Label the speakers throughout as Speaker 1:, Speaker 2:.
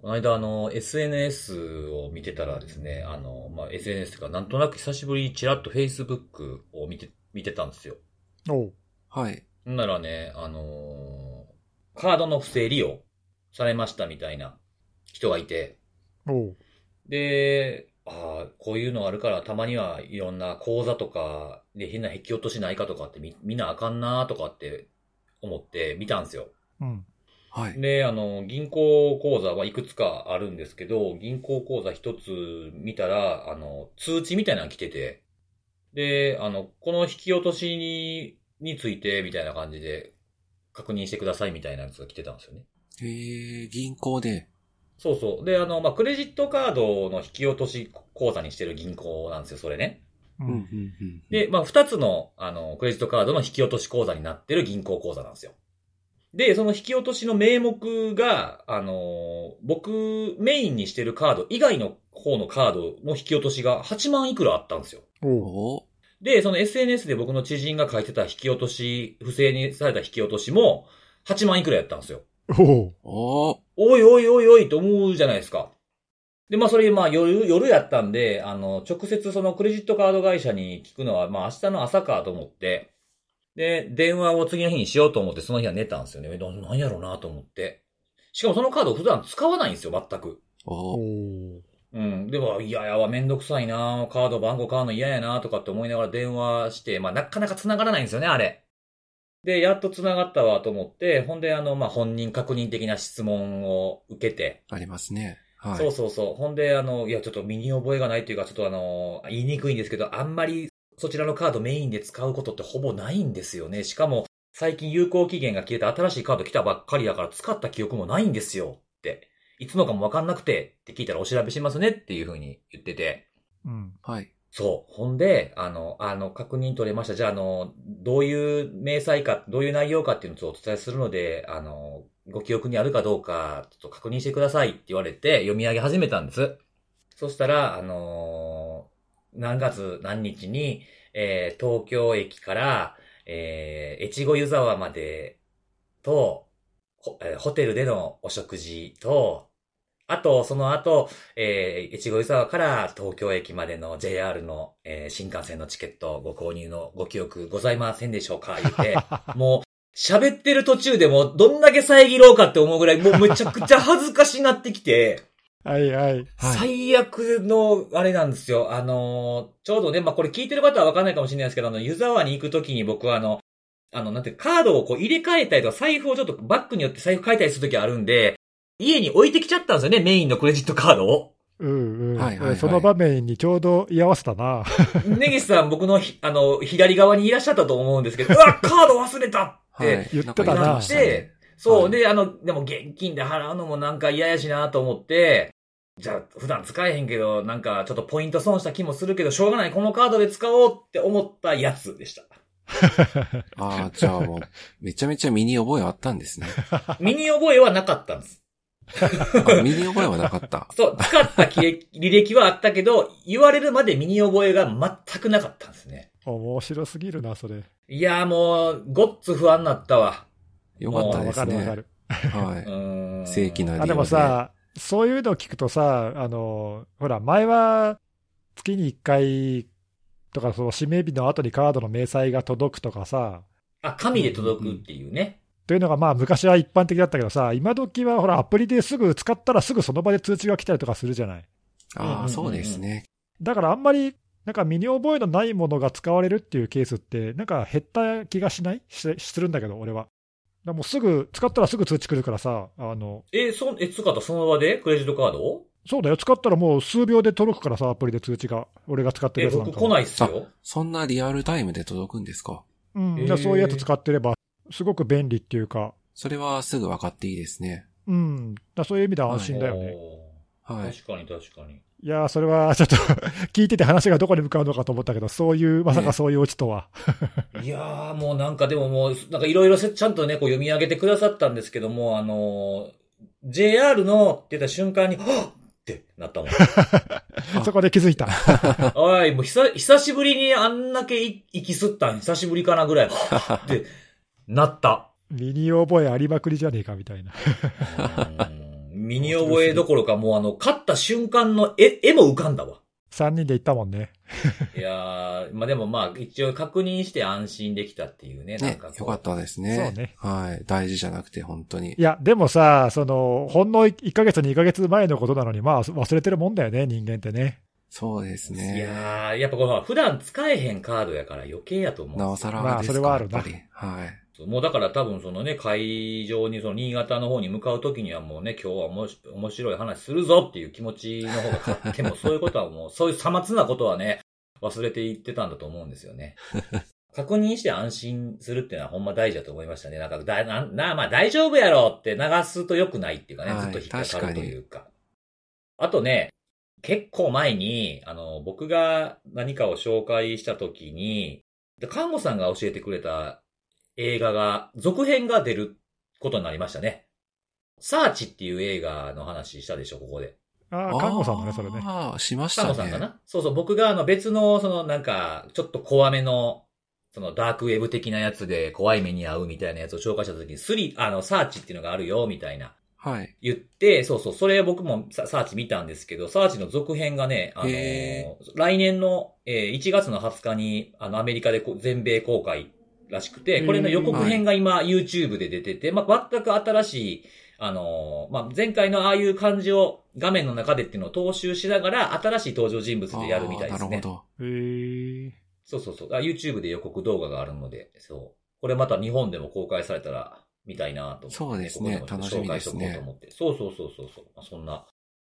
Speaker 1: この間あの、SNS を見てたらですね、あの、まあ、SNS とか、なんとなく久しぶりにちらっと Facebook を見て、見てたんですよ。
Speaker 2: おう。
Speaker 3: はい。
Speaker 1: ならね、あのーカードの不正利用されましたみたいな人がいて、
Speaker 2: おう。
Speaker 1: で、ああ、こういうのあるから、たまにはいろんな口座とかで変な引き落としないかとかって見見なあかんなとかって思って見たんですよ。
Speaker 2: うん。
Speaker 3: はい。
Speaker 1: で、あの、銀行口座はいくつかあるんですけど、銀行口座一つ見たら、あの、通知みたいなの来てて、で、あの、この引き落としに、について、みたいな感じで、確認してくださいみたいなやつが来てたんですよね。
Speaker 3: えー、銀行で。
Speaker 1: そうそう。で、あの、まあ、クレジットカードの引き落とし口座にしてる銀行なんですよ、それね。
Speaker 2: う
Speaker 3: うん、うん、うん。
Speaker 1: で、まあ、二つの、あの、クレジットカードの引き落とし口座になってる銀行口座なんですよ。で、その引き落としの名目が、あの、僕、メインにしてるカード以外の方のカードの引き落としが8万いくらあったんですよ。で、その SNS で僕の知人が書いてた引き落とし、不正にされた引き落としも、8万いくらやったんですよ。
Speaker 2: お
Speaker 3: お
Speaker 1: いおいおいおいと思うじゃないですか。で、まあそれ、まあ夜、夜やったんで、あの、直接そのクレジットカード会社に聞くのは、まあ明日の朝かと思って、で、電話を次の日にしようと思って、その日は寝たんですよね。えななんやろうなと思って。しかもそのカード普段使わないんですよ、全く。
Speaker 2: う。
Speaker 1: うん。でも、いややわ、めんどくさいなカード番号買うの嫌やなとかって思いながら電話して、まあなかなか繋がらないんですよね、あれ。で、やっと繋がったわと思って、ほんで、あの、まあ、本人確認的な質問を受けて、
Speaker 3: ありますね。はい。
Speaker 1: そうそうそう。ほんで、あの、いや、ちょっと身に覚えがないっていうか、ちょっとあの、言いにくいんですけど、あんまりそちらのカードメインで使うことってほぼないんですよね。しかも、最近有効期限が切れて新しいカード来たばっかりだから使った記憶もないんですよって。いつのかもわかんなくてって聞いたらお調べしますねっていう風に言ってて。
Speaker 2: うん。
Speaker 3: はい。
Speaker 1: そう。ほんで、あの、あの、確認取れました。じゃあ、あの、どういう明細か、どういう内容かっていうのをお伝えするので、あの、ご記憶にあるかどうか、ちょっと確認してくださいって言われて、読み上げ始めたんです。そしたら、あの何月何日に、えー東京駅から、えー越後湯沢までと、ホえーホテルでのお食事と、あと、その後、えー、越後湯沢から東京駅までの JR の、えー新幹線のチケットご購入のご記憶ございませんでしょうか言って、もう、喋ってる途中でもどんだけ遮ろうかって思うぐらい、もうめちゃくちゃ恥ずかしなってきて、
Speaker 2: はいはい。
Speaker 3: はい。
Speaker 1: 最悪の、あれなんですよ。あのーちょうどね、まあ、これ聞いてる方はわかんないかもしれないですけど、あの、湯沢に行くときに僕はあの、あの、なんていうかカードをこう入れ替えたりとか、財布をちょっとバッグによって財布変えたりするときあるんで、家に置いてきちゃったんですよね、メインのクレジットカードを。
Speaker 2: うんうん。
Speaker 3: はいはいはい
Speaker 2: その場面にちょうど居合わせたな。
Speaker 1: ネギスさん、僕のひ、あの、左側にいらっしゃったと思うんですけど、うわ、カード忘れたって、
Speaker 3: はい。
Speaker 2: 言ってたな
Speaker 3: な
Speaker 1: そう、
Speaker 3: はい
Speaker 1: で、あの、でも現金で払うのもなんか嫌やしなと思って、じゃあ普段使えへんけど、なんかちょっとポイント損した気もするけど、しょうがない、このカードで使おうって思ったやつでした。
Speaker 3: ああ、じゃあもう、めちゃめちゃ身に覚えあったんですね。
Speaker 1: 身に覚えはなかったんです。
Speaker 3: あ身に覚えはなかった。
Speaker 1: そう、使った履歴履歴はあったけど、言われるまで身に覚えが全くなかったんですね。
Speaker 2: 面白すぎるな、それ。
Speaker 1: いやーもう、ごっつ不安になったわ。
Speaker 3: よかった
Speaker 2: わ
Speaker 3: ですね。
Speaker 2: かるわかる。
Speaker 3: は
Speaker 1: うーん。
Speaker 3: 正規な理由
Speaker 2: あ、でもさ、そういうのを聞くとさ、あの、ほら、前は月に1回とか、その指名日の後にカードの明細が届くとかさ、
Speaker 1: あ、紙で届くっていうね。
Speaker 2: というのがまあ昔は一般的だったけどさ、今時はほら、アプリですぐ使ったらすぐその場で通知が来たりとかするじゃない。
Speaker 3: ああ、そうですね。
Speaker 2: だからあんまり、なんか身に覚えのないものが使われるっていうケースって、なんか減った気がしない？しするんだけど、俺は。だもうすぐ、使ったらすぐ通知来るからさ、あの、
Speaker 1: え、そ、え、使ったその場で？クレジットカードを？
Speaker 2: そうだよ、使ったらもう数秒で届くからさ、アプリで通知が。俺が使ってる
Speaker 1: え、
Speaker 2: やつなんかも。
Speaker 1: 僕来ないっすよ。
Speaker 3: そんなリアルタイムで届くんですか？
Speaker 2: うん、
Speaker 1: へー
Speaker 2: だからそういうやつ使ってれば、すごく便利っていうか、
Speaker 3: それはすぐ分かっていいですね。
Speaker 2: うん、だそういう意味では安心だよね。
Speaker 3: はい。
Speaker 1: 確かに確かに。
Speaker 2: いやー、それはちょっと 聞いてて話がどこに向かうのかと思ったけど、そういう、まさかそういうオチとは。
Speaker 1: いやー、もうなんかでももう、なんかいろいろちゃんとね、こう読み上げてくださったんですけども、あのー、JR のって言った瞬間に、はっってなったもん。
Speaker 2: そこで気づいた。
Speaker 1: おい、もう久久しぶりにあんだけい息吸ったん久しぶりかなぐらい、はっってなった。
Speaker 2: 身に覚えありまくりじゃねえかみたいな。
Speaker 1: うん身に覚えどころか、もうあの、勝った瞬間の絵、絵も浮かんだわ。
Speaker 2: 3人で行ったもんね。
Speaker 1: いやー、まあでもまあ、一応確認して安心できたっていうね、なん
Speaker 3: ね
Speaker 1: かこ、う。
Speaker 3: よかったですね。
Speaker 2: そうね
Speaker 3: はい。大事じゃなくて、本当に
Speaker 2: い。や、でもさ、その、ほんの1ヶ月、2ヶ月前のことなのに、まあ、忘れてるもんだよね、人間ってね。
Speaker 3: そうですね。
Speaker 1: いやー、やっぱこの普段使えへんカードやから余計やと思う
Speaker 3: なおさら
Speaker 2: まあ
Speaker 3: ですか、
Speaker 2: それはあるな
Speaker 3: やっぱり。はい。
Speaker 1: もうだから多分そのね、会場にその新潟の方に向かうときにはもうね、今日はおもし面白い話するぞっていう気持ちの方が勝っても、そういうことはもう、そういうさまつなことはね、忘れていってたんだと思うんですよね。確認して安心するっていうのはほんま大事だと思いましたね。なんか、だ、な、な、まあ大丈夫やろって流すと良くないっていうかね、
Speaker 3: はい
Speaker 1: ずっと引っかかるというか。あとね、結構前に、あの、僕が何かを紹介したときに、で看護さんが教えてくれた映画が、続編が出ることになりましたね。サーチっていう映画の話したでしょ、ここで。
Speaker 2: ああ、看護さんだね、それね。
Speaker 3: ああ、しましたね。
Speaker 1: 看護さんかな？そうそう、僕があの別の、そのなんか、ちょっと怖めの、そのダークウェブ的なやつで怖い目に遭うみたいなやつを紹介したときに、スリ、あの、サーチっていうのがあるよ、みたいな。
Speaker 3: はい。
Speaker 1: 言って、そうそう、それ僕もササーチ見たんですけど、サーチの続編がね、あの
Speaker 3: へ
Speaker 1: 来年の、えー1月の20日に、あの、アメリカでこう全米公開らしくて、これの予告編が今、YouTube で出てて、まあ、全く新しい、あのーまあ、前回のああいう感じを画面の中でっていうのを踏襲しながら、新しい登場人物でやるみたいですね
Speaker 3: なる。ほ
Speaker 2: へえ
Speaker 1: そうそうそう。あ YouTube で予告動画があるので、そう。これまた日本でも公開されたら見たいなと思って。
Speaker 3: そうですね
Speaker 1: ここも
Speaker 3: 楽しみですね
Speaker 1: 紹介しとこうと思って。そうそうそうそうそう。まあ、そんな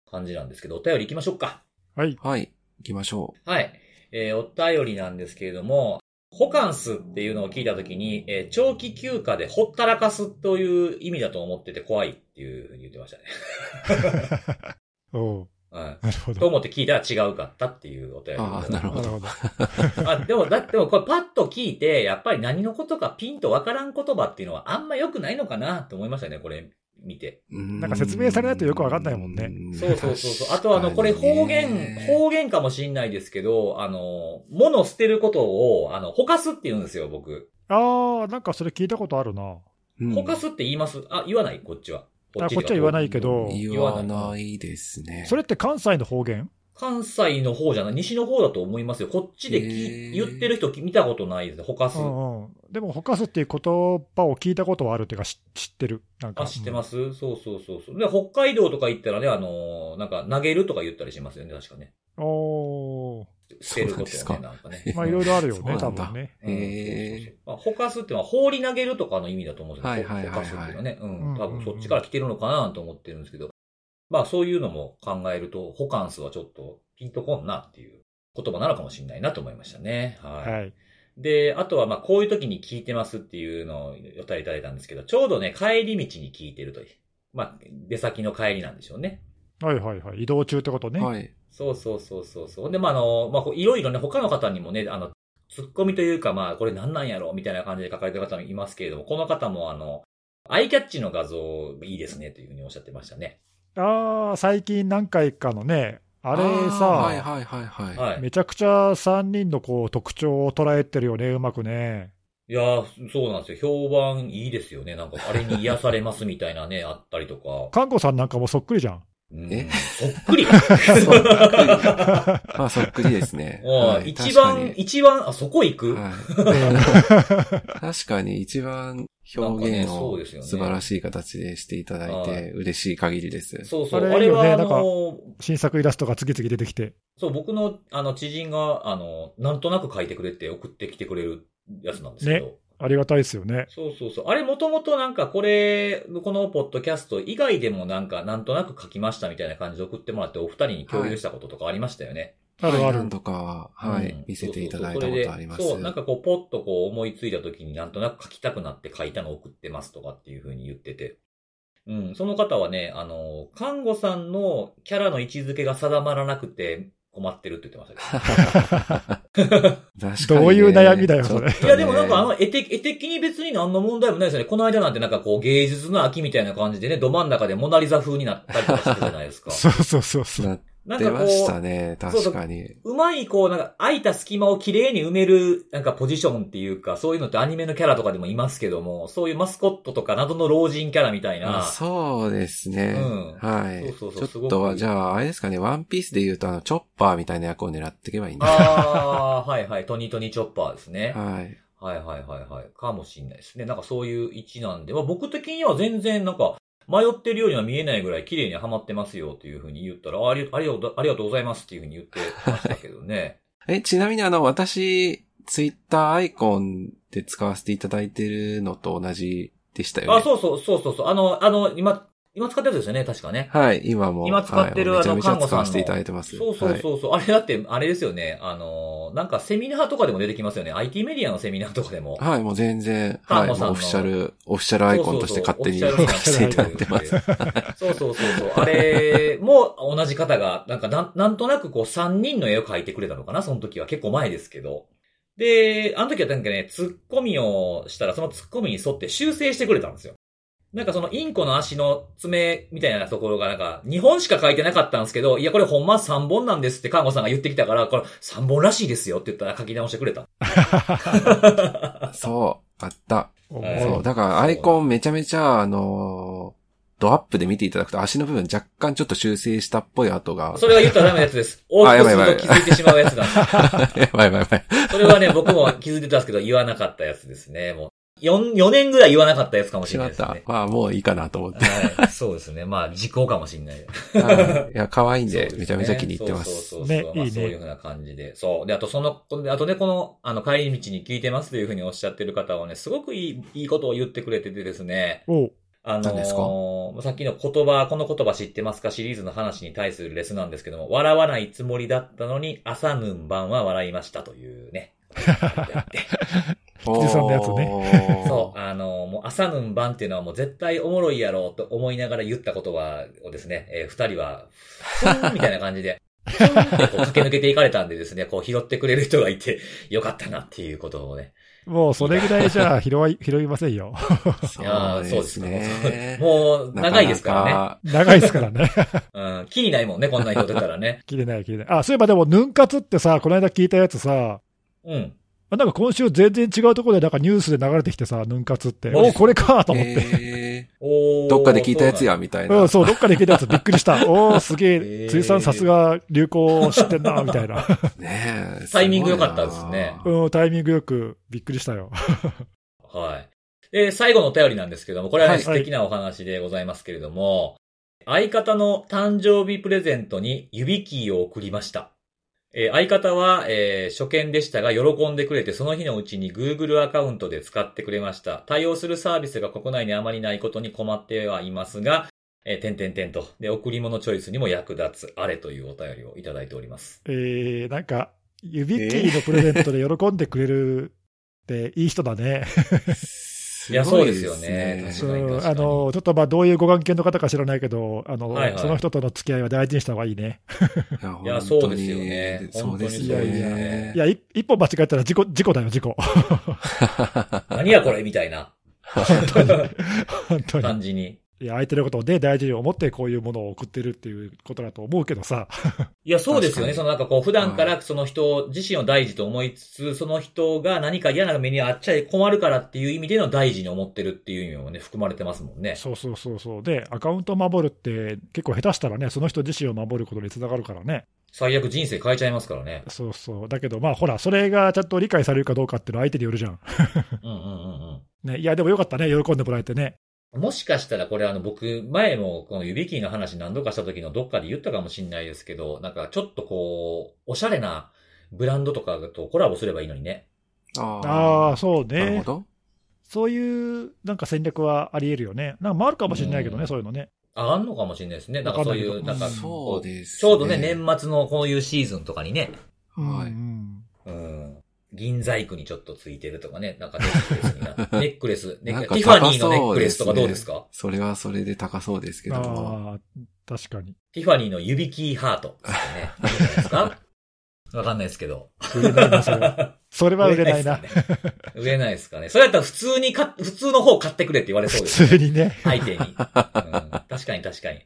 Speaker 1: 感じなんですけど、お便り行きましょうか。
Speaker 2: はい。
Speaker 3: ど。はい。行きましょ
Speaker 1: はい。えー、お便りなんですけれども、ホカンスっていうのを聞いたときに、えー長期休暇でほったらかすという意味だと思ってて怖いっていうふうに言ってましたね。
Speaker 2: おう
Speaker 1: はい。
Speaker 2: なるほど。
Speaker 1: と思って聞いたら違うかったっていうお便り
Speaker 3: あーなるほど
Speaker 2: なるほど。
Speaker 1: あ、でも、だってもこれパッと聞いて、やっぱり何のことかピンとわからん言葉っていうのはあんま良くないのかなと思いましたね、これ見て。
Speaker 3: う。な
Speaker 2: なんか説明されないとよくわかんないもんね
Speaker 1: そうそうそうそう。あとあの、これ方言、方言かもしんないですけど、あの、物捨てることを、あの、ほかすって言うんですよ、僕。
Speaker 2: ああ、なんかそれ聞いたことあるな。
Speaker 3: 言
Speaker 1: ほかすって言います？あ、言わない？こっちは。
Speaker 2: あこっちは言わないけど
Speaker 3: 言わないですね。
Speaker 2: それって関西の方言？
Speaker 1: 関西の方じゃない、西の方だと思いますよ。こっちで言ってる人見たことないです。ほかす。
Speaker 2: うんうん。でも、ほかすっていう言葉を聞いたことはあるっていうか、知知ってる？なんか。
Speaker 1: あ、知ってますす、そうそうそうそう。で、北海道とか行ったらね、あのーなんか投げるとか言ったりしますよね、確かね。
Speaker 2: うんおー。
Speaker 1: 捨てること
Speaker 3: そう
Speaker 1: をね、
Speaker 3: なんですか
Speaker 1: なんかね。
Speaker 2: まあ、いろいろあるよね、多分ね。
Speaker 1: うん
Speaker 3: へー
Speaker 1: そうそうそうまあ、ほかすってのは放り投げるとかの意味だと思うんですよ。
Speaker 3: はいはいはいはい
Speaker 1: ほかすっていうのはね。う
Speaker 2: うん
Speaker 1: ん。多分そっちから来てるのかなと思ってるんですけど。まあそういうのも考えると、ホカンスはちょっとピンとこんなっていう言葉なのかもしれないなと思いましたね。はい。
Speaker 2: はい。
Speaker 1: で、あとはまあこういう時に聞いてますっていうのをお便りいただいたんですけど、ちょうどね、帰り道に聞いてるという。まあ、出先の帰りなんでしょうね。
Speaker 2: はいはいはい。移動中ってことね。
Speaker 3: はい。
Speaker 1: そうそうそうそうそう。で、まあ、あの、まあ、こういろいろね、他の方にもね、あの、ツッコミというか、まあ、これ何なんやろみたいな感じで書かれてる方もいますけれども、この方もあの、アイキャッチの画像いいですねというふうにおっしゃってましたね。
Speaker 2: ああ、最近何回かのね、あれ
Speaker 3: ー
Speaker 2: さ、
Speaker 3: はいはいはいはい。
Speaker 1: はい。
Speaker 2: めちゃくちゃ3人のこう特徴を捉えてるよね、うまくね。
Speaker 1: いやーそうなんですよ。評判いいですよね。なんか、あれに癒されますみたいなね、あったりとか。
Speaker 2: 看護さんなんかもそっくりじゃん。
Speaker 1: うん
Speaker 3: え
Speaker 1: そっくり
Speaker 3: そっくり。まあ、そっくりですね。はい
Speaker 1: 一番、
Speaker 3: 確
Speaker 1: 一番、あ、そこ行く、
Speaker 3: はい
Speaker 2: うん
Speaker 3: 確かに一番表現を素晴らしい形でしていただい
Speaker 1: は
Speaker 3: て嬉しい限りです。
Speaker 1: そうそう。
Speaker 2: あれ
Speaker 1: は、あの、
Speaker 2: 新作イラストが次々出てきて。
Speaker 1: そう、僕の、あの、知人が、あの、なんとなく書いてくれて送ってきてくれるやつなんですけど。
Speaker 2: ねありがたいですよね。
Speaker 1: そうそうそう。あれもともとなんかこれ、このポッドキャスト以外でもなんかなんとなく書きましたみたいな感じで送ってもらってお二人に共有したこととかありましたよね。
Speaker 2: あるある
Speaker 3: はい何。度か、はい
Speaker 1: うん、
Speaker 3: 見せていただいたこ
Speaker 1: そうそうそう
Speaker 3: とあります。
Speaker 1: そう、なんかこう、ポッとこう思いついた時になんとなく書きたくなって書いたのを送ってますとかっていう風に言ってて。うん、その方はね、あの、看護さんのキャラの位置づけが定まらなくて困ってるって言ってましたけど。
Speaker 3: 確かにね
Speaker 2: どういう悩みだよそれ
Speaker 1: いや、でもなんかあの、絵的、絵的に別に何の問題もないですよね。この間なんてなんかこう、芸術の秋みたいな感じでね、ど真ん中でモナリザ風になったりとかしてたじゃないですか。
Speaker 2: そうそうそうそう。
Speaker 3: なっ
Speaker 1: なんかこ
Speaker 3: 出ました
Speaker 1: う、
Speaker 3: ね。確かに。
Speaker 1: うまい、こう、なんか、空いた隙間をきれいに埋める、なんかポジションっていうか、そういうのってアニメのキャラとかでもいますけども、そういうマスコットとか謎の老人キャラみたいな。
Speaker 3: そうですね。
Speaker 1: うん
Speaker 3: はい。
Speaker 1: そうそうそう
Speaker 3: ちょっとは、じゃあ、あれですかね、ワンピースで言うと、あの、チョッパーみたいな役を狙っていけばいいんだ。
Speaker 1: ああ、はいはい。トニートニーチョッパーですね。
Speaker 3: はい。
Speaker 1: はいはいはいはい。かもしんないですね。なんかそういう位置なんで、まあ僕的には全然なんか、迷ってるようには見えないぐらい綺麗にはまってますよというふうに言ったら、あありありがとうありがとうございますっていうふうに言ってましたけどね。
Speaker 3: え、ちなみにあの、私、ツイッターアイコンで使わせていただいてるのと同じでしたよね。
Speaker 1: あ、そうそうそうそうそう。あの、あの、今、今使ってるやつですよね、確かね。
Speaker 3: はい、今も。
Speaker 1: 今使ってる
Speaker 3: はい
Speaker 1: あの看護さんの
Speaker 3: ていただいてます。
Speaker 1: そうそう
Speaker 3: はい
Speaker 1: そうそう。あれだって、あれですよね。あの、なんかセミナーとかでも出てきますよね。IT メディアのセミナーとかでも。
Speaker 3: はい、もう全然、
Speaker 1: 看護さんの
Speaker 3: オフィシャル、オフィシャルアイコンとして勝手に
Speaker 1: そうそうそう
Speaker 3: させていただいてます。
Speaker 1: そうそうそうそう。あれも同じ方が、なんかなんなんとなくこう3人の絵を描いてくれたのかなその時は結構前ですけど。で、あの時はなんかね、ツッコミをしたらそのツッコミに沿って修正してくれたんですよ。なんかそのインコの足の爪みたいなところがなんか2本しか書いてなかったんですけど、いやこれほんま3本なんですって看護さんが言ってきたから、これ3本らしいですよって言ったら書き直してくれた。
Speaker 3: そう、あった。
Speaker 1: はい
Speaker 3: そう、だからアイコンめちゃめちゃ、あのードアップで見ていただくと足の部分若干ちょっと修正したっぽい跡が。
Speaker 1: それは言ったらダメなやつです。大きくすると気づいてしまうやつなんです。
Speaker 3: やばいやばいやばい。
Speaker 1: それはね、僕も気づいてたんですけど、言わなかったやつですね。もう、4、4年ぐらい言わなかったやつかもしれないですね。。
Speaker 3: まあもういいかなと思って。
Speaker 1: はい、そうですね。まあ、時効かもしれない。
Speaker 3: はいいや、可愛いんでめちゃめちゃ気に入ってます。
Speaker 1: そうそうそうそう。まあ、そういうふうな感じで。そう。で、あとその、あとね、この、あの、帰り道に聞いてますというふうにおっしゃってる方はね、すごくいい、いいことを言ってくれててですね。
Speaker 2: おう
Speaker 1: あの
Speaker 3: 何ですか？
Speaker 1: ーさっきの言葉、この言葉知ってますかシリーズの話に対するレスなんですけども、笑わないつもりだったのに、朝ぬん晩は笑いましたというね。
Speaker 3: お
Speaker 2: 藤さんのやつ
Speaker 3: ね
Speaker 1: そう、あの、もう朝ぬん晩っていうのはもう絶対おもろいやろうと思いながら言った言葉をですね、えー二人は、みたいな感じで、駆け抜けていかれたんでですね、こう拾ってくれる人がいてよかったなっていうことをね。
Speaker 2: もうそれぐらいじゃあ拾い、拾いませんよ。
Speaker 3: そ
Speaker 1: いやー
Speaker 3: うですね。
Speaker 1: もう長いですからね。
Speaker 2: 長いですからね。
Speaker 1: うん、気にないもんね、こんな人出たらね。
Speaker 2: 切れない切れない。あ、そういえばでも、ヌン活ってさ、この間聞いたやつさ、
Speaker 1: うん。
Speaker 2: あなんか今週全然違うところでなんかニュースで流れてきてさ、ヌン活って。おこれかと思って。
Speaker 3: え
Speaker 1: おー
Speaker 3: ーどっかで聞いたやつや、みたいな。
Speaker 2: うん、そう、どっかで聞いたやつびっくりした。おー、すげ
Speaker 1: へ
Speaker 2: え、
Speaker 1: ー
Speaker 2: 辻さんさすが流行知ってんな、みたいな。
Speaker 3: ねえ
Speaker 1: タイミング良かったですね
Speaker 2: うん、タイミングよくびっくりしたよ。
Speaker 1: はい。で、最後のお便りなんですけども、これはね、
Speaker 3: はい
Speaker 1: 素敵なお話でございますけれども、相方の誕生日プレゼントに指キーを送りました。えー相方は、えー初見でしたが、喜んでくれて、その日のうちに Google アカウントで使ってくれました。対応するサービスが国内にあまりないことに困ってはいますが、えー、点々点と。で、贈り物チョイスにも役立つ、あれというお便りをいただいております。
Speaker 2: えー、なんか、指キーのプレゼントで喜んでくれるっていい人だね。
Speaker 1: いやそうですよね
Speaker 3: す
Speaker 1: 確かに
Speaker 2: うんあの、ちょっとまあどういうご関係の方か知らないけど、あの、
Speaker 1: はいはい
Speaker 2: その人との付き合いは大事にした方がいいね。
Speaker 3: ご い
Speaker 1: いやそうですよね
Speaker 3: そうです
Speaker 2: いやいや
Speaker 3: ね
Speaker 2: い。や、い一歩間違えたら事故、事故だよ、事故。
Speaker 1: 何やこれみたいな
Speaker 2: 本当に。本当に。
Speaker 1: 感じに。
Speaker 2: いや、相手のことをね、大事に思ってこういうものを送ってるっていうことだと思うけどさ。
Speaker 1: いや、そうですよね。そのなんかこう、普段からその人自身を大事と思いつつ、その人が何か嫌な目にあっちゃい困るからっていう意味での大事に思ってるっていう意味もね、含まれてますもんね。
Speaker 2: そうそうそうそう。で、アカウントを守るって結構下手したらね、その人自身を守ることにつながるからね。
Speaker 1: 最悪人生変えちゃいますからね。
Speaker 2: そうそう。だけどまあほら、それがちゃんと理解されるかどうかっていうのは相手によるじゃん。
Speaker 1: うんうんうん
Speaker 2: ね、いや、でもよかったね、喜んでもらえてね。
Speaker 1: うん。もしかしたらこれあの僕、前もこの指キーの話何度かした時のどっかで言ったかもしれないですけど、なんかちょっとこう、おしゃれなブランドとかとコラボすればいいのにね。
Speaker 3: あ
Speaker 2: ああ、そうね。
Speaker 3: なるほど。
Speaker 2: そういうなんか戦略はあり得るよね。なんかもあるかもしれないけどね、
Speaker 1: うん
Speaker 2: そういうのね。
Speaker 1: あ、あんのかもしれないですね。なんかそういう、
Speaker 2: な
Speaker 1: んか、
Speaker 3: そうです、
Speaker 1: ちょうどね、年末のこういうシーズンとかにね、
Speaker 3: はい。
Speaker 1: 銀細工にちょっとついてるとかね、なんかネックレスにな ネックレス、ティファニーのネックレスとかどうですか？
Speaker 3: それはそれで高そうですけども。
Speaker 2: ああ、確かに。
Speaker 1: ティファニーの指キーハート。いいんじゃないですか わかんないですけど。
Speaker 2: 売れないな、それは。それは売れないな。
Speaker 1: 売れないですかね。売れないですかね。それやったら普通にか、普通の方買ってくれって言われそう
Speaker 2: 普
Speaker 1: です、ね。
Speaker 2: 通にね。
Speaker 1: 相手に、うん。確かに確かに。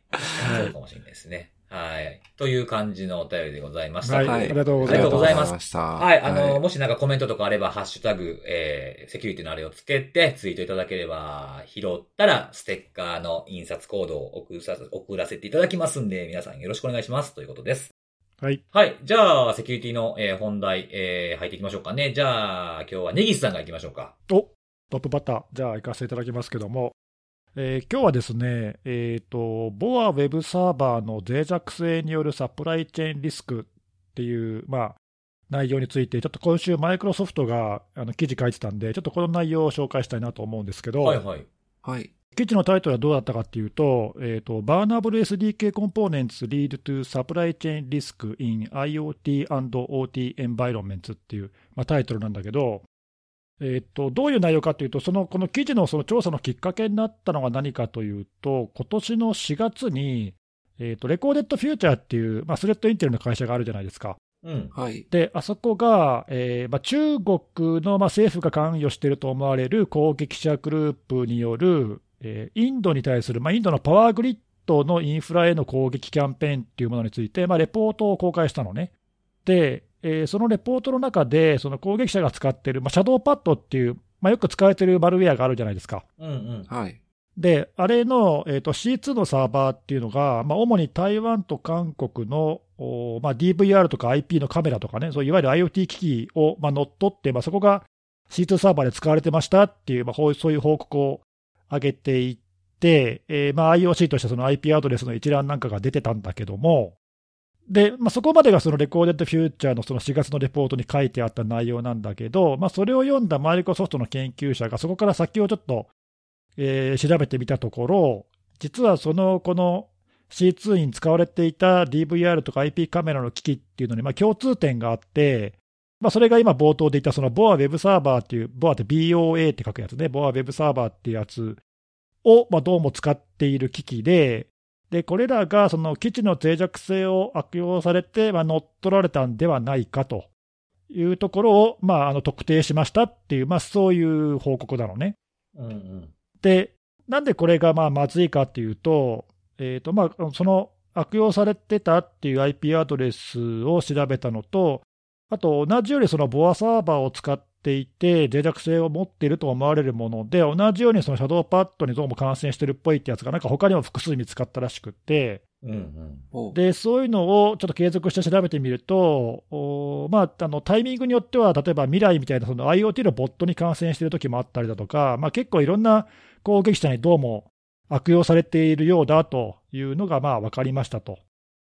Speaker 1: そうかもしれないですね。はい。という感じのお便りでございました。
Speaker 2: はい
Speaker 3: はい
Speaker 2: ありがとうご
Speaker 1: ざいますありがとうございます。はい。あの、もしなんかコメントとかあれば、ハッシュタグ、えー、セキュリティのあれをつけて、ツイートいただければ、拾ったら、ステッカーの印刷コードを送らせ送らせていただきますんで、皆さんよろしくお願いします。ということです。
Speaker 2: はい。
Speaker 1: はい。じゃあ、セキュリティの、えー本題、えー、入っていきましょうかね。じゃあ、今日はネギスさんが行きましょうか。
Speaker 2: おトップバッター、じゃあ行かせていただきますけども、えー今日はですね、えっ、と、ボアウェブサーバーの脆弱性によるサプライチェーンリスクっていう、まあ、内容について、ちょっと今週、マイクロソフトがあの記事書いてたんで、ちょっとこの内容を紹介したいなと思うんですけど、
Speaker 1: はいはい。
Speaker 3: はい。
Speaker 2: 記事のタイトルはどうだったかっていうと、えーと、バーナブル SDK components lead to supply chain risk in IoT and OT environments っていう、まあ、タイトルなんだけど、えーと、どういう内容かというと、そのこの記事のその調査のきっかけになったのが何かというと、今年の4月に、えーと、レコーデッドフューチャーっていう、まあ、スレッドインテルの会社があるじゃないですか。
Speaker 1: うん。
Speaker 3: はい。
Speaker 2: で、あそこが、えーまあ、中国の、まあ、政府が関与していると思われる攻撃者グループによる、えーインドに対する、まあ、インドのパワーグリッドのインフラへの攻撃キャンペーンっていうものについて、まあ、レポートを公開したのね。で、えーそのレポートの中で、その攻撃者が使っている、まあ、シャドーパッドっていう、まあ、よく使われているマルウェアがあるじゃないですか。
Speaker 1: うんうん。
Speaker 3: はい。
Speaker 2: で、あれの、えー、と C2 のサーバーっていうのが、まあ、主に台湾と韓国の、おまあ、DVR とか IP のカメラとかね、そういわゆる IoT 機器を、まあ、乗っ取って、まあ、そこが C2 サーバーで使われてましたっていう、まあ、そういう報告を上げていって、えーまあ、IOC としてその IP アドレスの一覧なんかが出てたんだけども、で、まあ、そこまでがそのレコーデッドフューチャーのその4月のレポートに書いてあった内容なんだけど、まあ、それを読んだマイクロソフトの研究者がそこから先をちょっとえー調べてみたところ、実はそのこの C2 に使われていた DVR とか IP カメラの機器っていうのにまあ共通点があって、まあ、それが今冒頭で言ったその BOA ウェブサーバーっていう、BOA って BOA って書くやつね、BOA ウェブサーバーっていうやつをまあどうも使っている機器で、でこれらがその基地の脆弱性を悪用されてまあ乗っ取られたんではないかというところをまああの特定しましたっていう、まあ、そういう報告なのね。
Speaker 1: うんうん。
Speaker 2: で、なんでこれがまあまずいかっていうと、えーとまあ、その悪用されてたっていう IP アドレスを調べたのと、あと同じようにそのボアサーバーを使っていて、脆弱性を持っていると思われるもので、同じようにそのシャドーパッドにどうも感染してるっぽいってやつが、なんか他にも複数見つかったらしくって、
Speaker 1: うんうん。
Speaker 3: お
Speaker 2: でそういうのをちょっと継続して調べてみると、おまあ、あのタイミングによっては、例えば未来みたいなその IoT のボットに感染している時もあったりだとか、まあ、結構いろんな攻撃者にどうも悪用されているようだというのがまあ分かりましたと。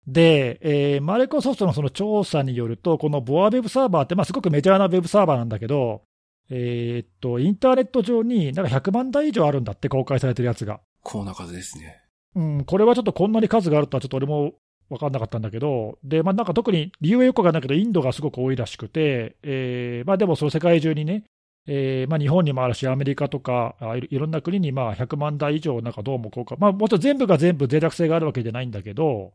Speaker 2: で、えーマイクロソフトのその調査によると、このボアウェブサーバーって、まあ、すごくメジャーなウェブサーバーなんだけど、えーっと、インターネット上になんか100万台以上あるんだって、公開されてるやつが。
Speaker 3: こんな数ですね。
Speaker 2: うん、これはちょっとこんなに数があるとはちょっと俺も分かんなかったんだけど、で、まあなんか特に理由はよくわかんないけど、インドがすごく多いらしくて、えーまあでもその世界中にね、えーまあ日本にもあるし、アメリカとか、あいろんな国にまあ100万台以上なんかどうも効果、まあもちろん全部が全部脆弱性があるわけじゃないんだけど、